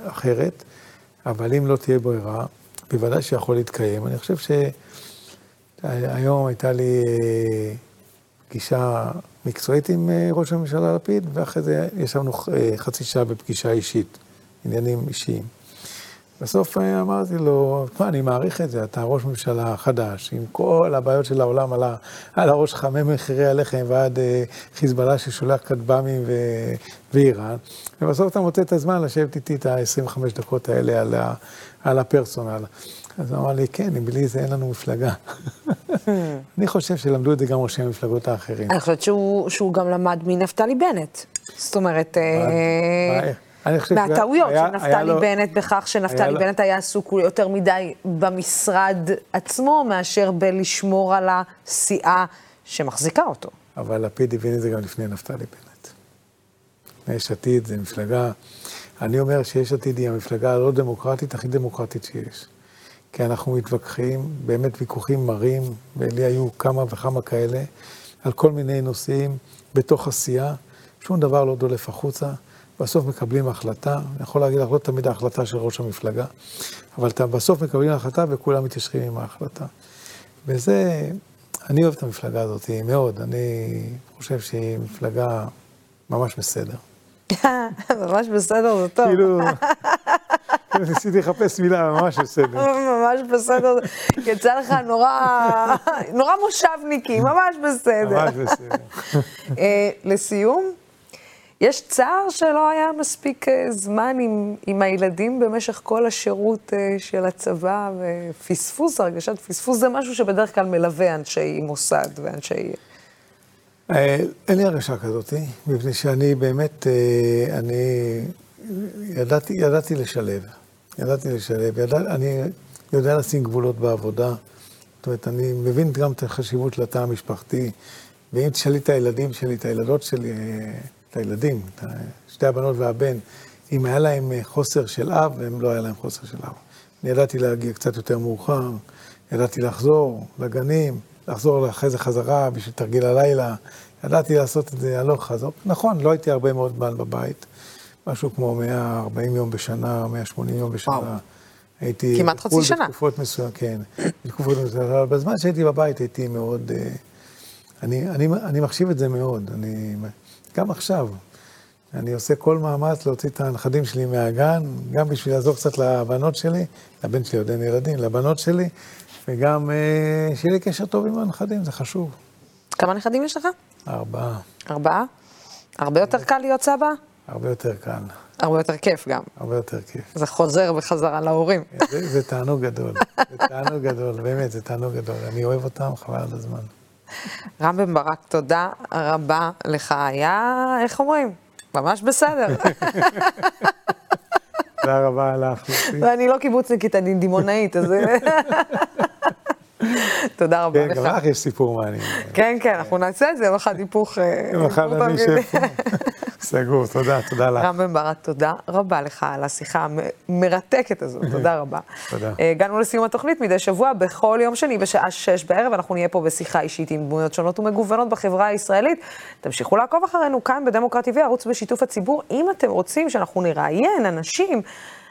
אחרת, אבל אם לא תהיה ברירה, בוודאי שיכול להתקיים. אני חושב שהיום הייתה לי אה, פגישה מקצועית עם אה, ראש הממשלה לפיד, ואחרי זה ישבנו חצי שעה בפגישה אישית, עניינים אישיים. בסוף אה, אמרתי לו, תשמע, אני מעריך את זה, אתה ראש ממשלה חדש, עם כל הבעיות של העולם על, ה, על הראש שלך, ממחירי הלחם ועד אה, חיזבאללה ששולח כטב"מים ו- ואיראן, ובסוף אתה מוצא את הזמן לשבת איתי את ה-25 דקות האלה על, ה, על הפרסונל. אז הוא אמר לי, כן, בלי זה אין לנו מפלגה. אני חושב שלמדו את זה גם ראשי המפלגות האחרים. אני חושבת שהוא, שהוא גם למד מנפתלי בנט. זאת אומרת, מהטעויות של נפתלי בנט בכך שנפתלי בנט היה עסוק יותר מדי במשרד עצמו, מאשר בלשמור על הסיעה שמחזיקה אותו. אבל לפיד הבין את זה גם לפני נפתלי בנט. יש עתיד זה מפלגה, אני אומר שיש עתיד היא המפלגה הלא דמוקרטית, הכי דמוקרטית שיש. כי אנחנו מתווכחים, באמת ויכוחים מרים, ולי היו כמה וכמה כאלה, על כל מיני נושאים בתוך הסיעה, שום דבר לא דולף החוצה, בסוף מקבלים החלטה, אני יכול להגיד לך, לא תמיד ההחלטה של ראש המפלגה, אבל אתה בסוף מקבלים החלטה וכולם מתיישרים עם ההחלטה. וזה, אני אוהב את המפלגה הזאת מאוד, אני חושב שהיא מפלגה ממש בסדר. ממש בסדר, זה טוב. כאילו, ניסיתי לחפש מילה, ממש בסדר. ממש בסדר, יצא לך נורא, נורא מושבניקי, ממש בסדר. ממש בסדר. אה, לסיום, יש צער שלא היה מספיק אה, זמן עם, עם הילדים במשך כל השירות אה, של הצבא, ופספוס, הרגשת פספוס, זה משהו שבדרך כלל מלווה אנשי מוסד ואנשי... אה, אין לי הרגשה כזאת, מפני שאני באמת, אני ידעתי, ידעתי לשלב. ידעתי לשלב. ידע, אני יודע לשים גבולות בעבודה. זאת אומרת, אני מבין גם את החשיבות של התא המשפחתי. ואם תשאלי את הילדים שלי, את הילדות שלי, את הילדים, את שתי הבנות והבן, אם היה להם חוסר של אב, הם לא היה להם חוסר של אב. אני ידעתי להגיע קצת יותר מאוחר, ידעתי לחזור לגנים. לחזור אחרי זה חזרה בשביל תרגיל הלילה. ידעתי לעשות את זה הלוך חזור. נכון, לא הייתי הרבה מאוד זמן בבית. משהו כמו 140 יום בשנה, 180 יום בשנה. וואו. הייתי... כמעט חצי שנה. בתקופות מסוימות, כן. בתקופות מסוימות, אבל בזמן שהייתי בבית הייתי מאוד... אה, אני, אני, אני מחשיב את זה מאוד. אני... גם עכשיו. אני עושה כל מאמץ להוציא את הנכדים שלי מהגן, גם בשביל לעזור קצת לבנות שלי, לבן שלי עוד אין ילדים, לבנות שלי, וגם אה, שיהיה לי קשר טוב עם הנכדים, זה חשוב. כמה נכדים יש לך? ארבעה. ארבעה? הרבה יותר קל להיות סבא? הרבה יותר קל. הרבה יותר כיף גם. הרבה יותר כיף. זה חוזר בחזרה להורים. זה, זה תענוג גדול, זה תענוג גדול, באמת, זה תענוג גדול. אני אוהב אותם, חבל על הזמן. רם בן ברק, תודה רבה לך. היה, איך אומרים? ממש בסדר. תודה רבה לך. ואני לא קיבוצניקית, אני דימונאית, אז... תודה רבה לך. כן, גם לך יש סיפור מעניין. כן, כן, אנחנו נעשה את זה, יום אחד היפוך... יום אחד אני אשב פה. סגור, תודה, תודה לך. רם בן ברק, תודה רבה לך על השיחה המרתקת הזאת, תודה רבה. תודה. הגענו לסיום התוכנית מדי שבוע, בכל יום שני בשעה שש בערב, אנחנו נהיה פה בשיחה אישית עם דמויות שונות ומגוונות בחברה הישראלית. תמשיכו לעקוב אחרינו כאן בדמוקרט TV, ערוץ בשיתוף הציבור. אם אתם רוצים שאנחנו נראיין אנשים,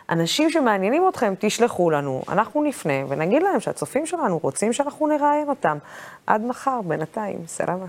אנשים שמעניינים אתכם, תשלחו לנו, אנחנו נפנה ונגיד להם שהצופים שלנו רוצים שאנחנו נראיין אותם. עד מחר, בינתיים, סלמה.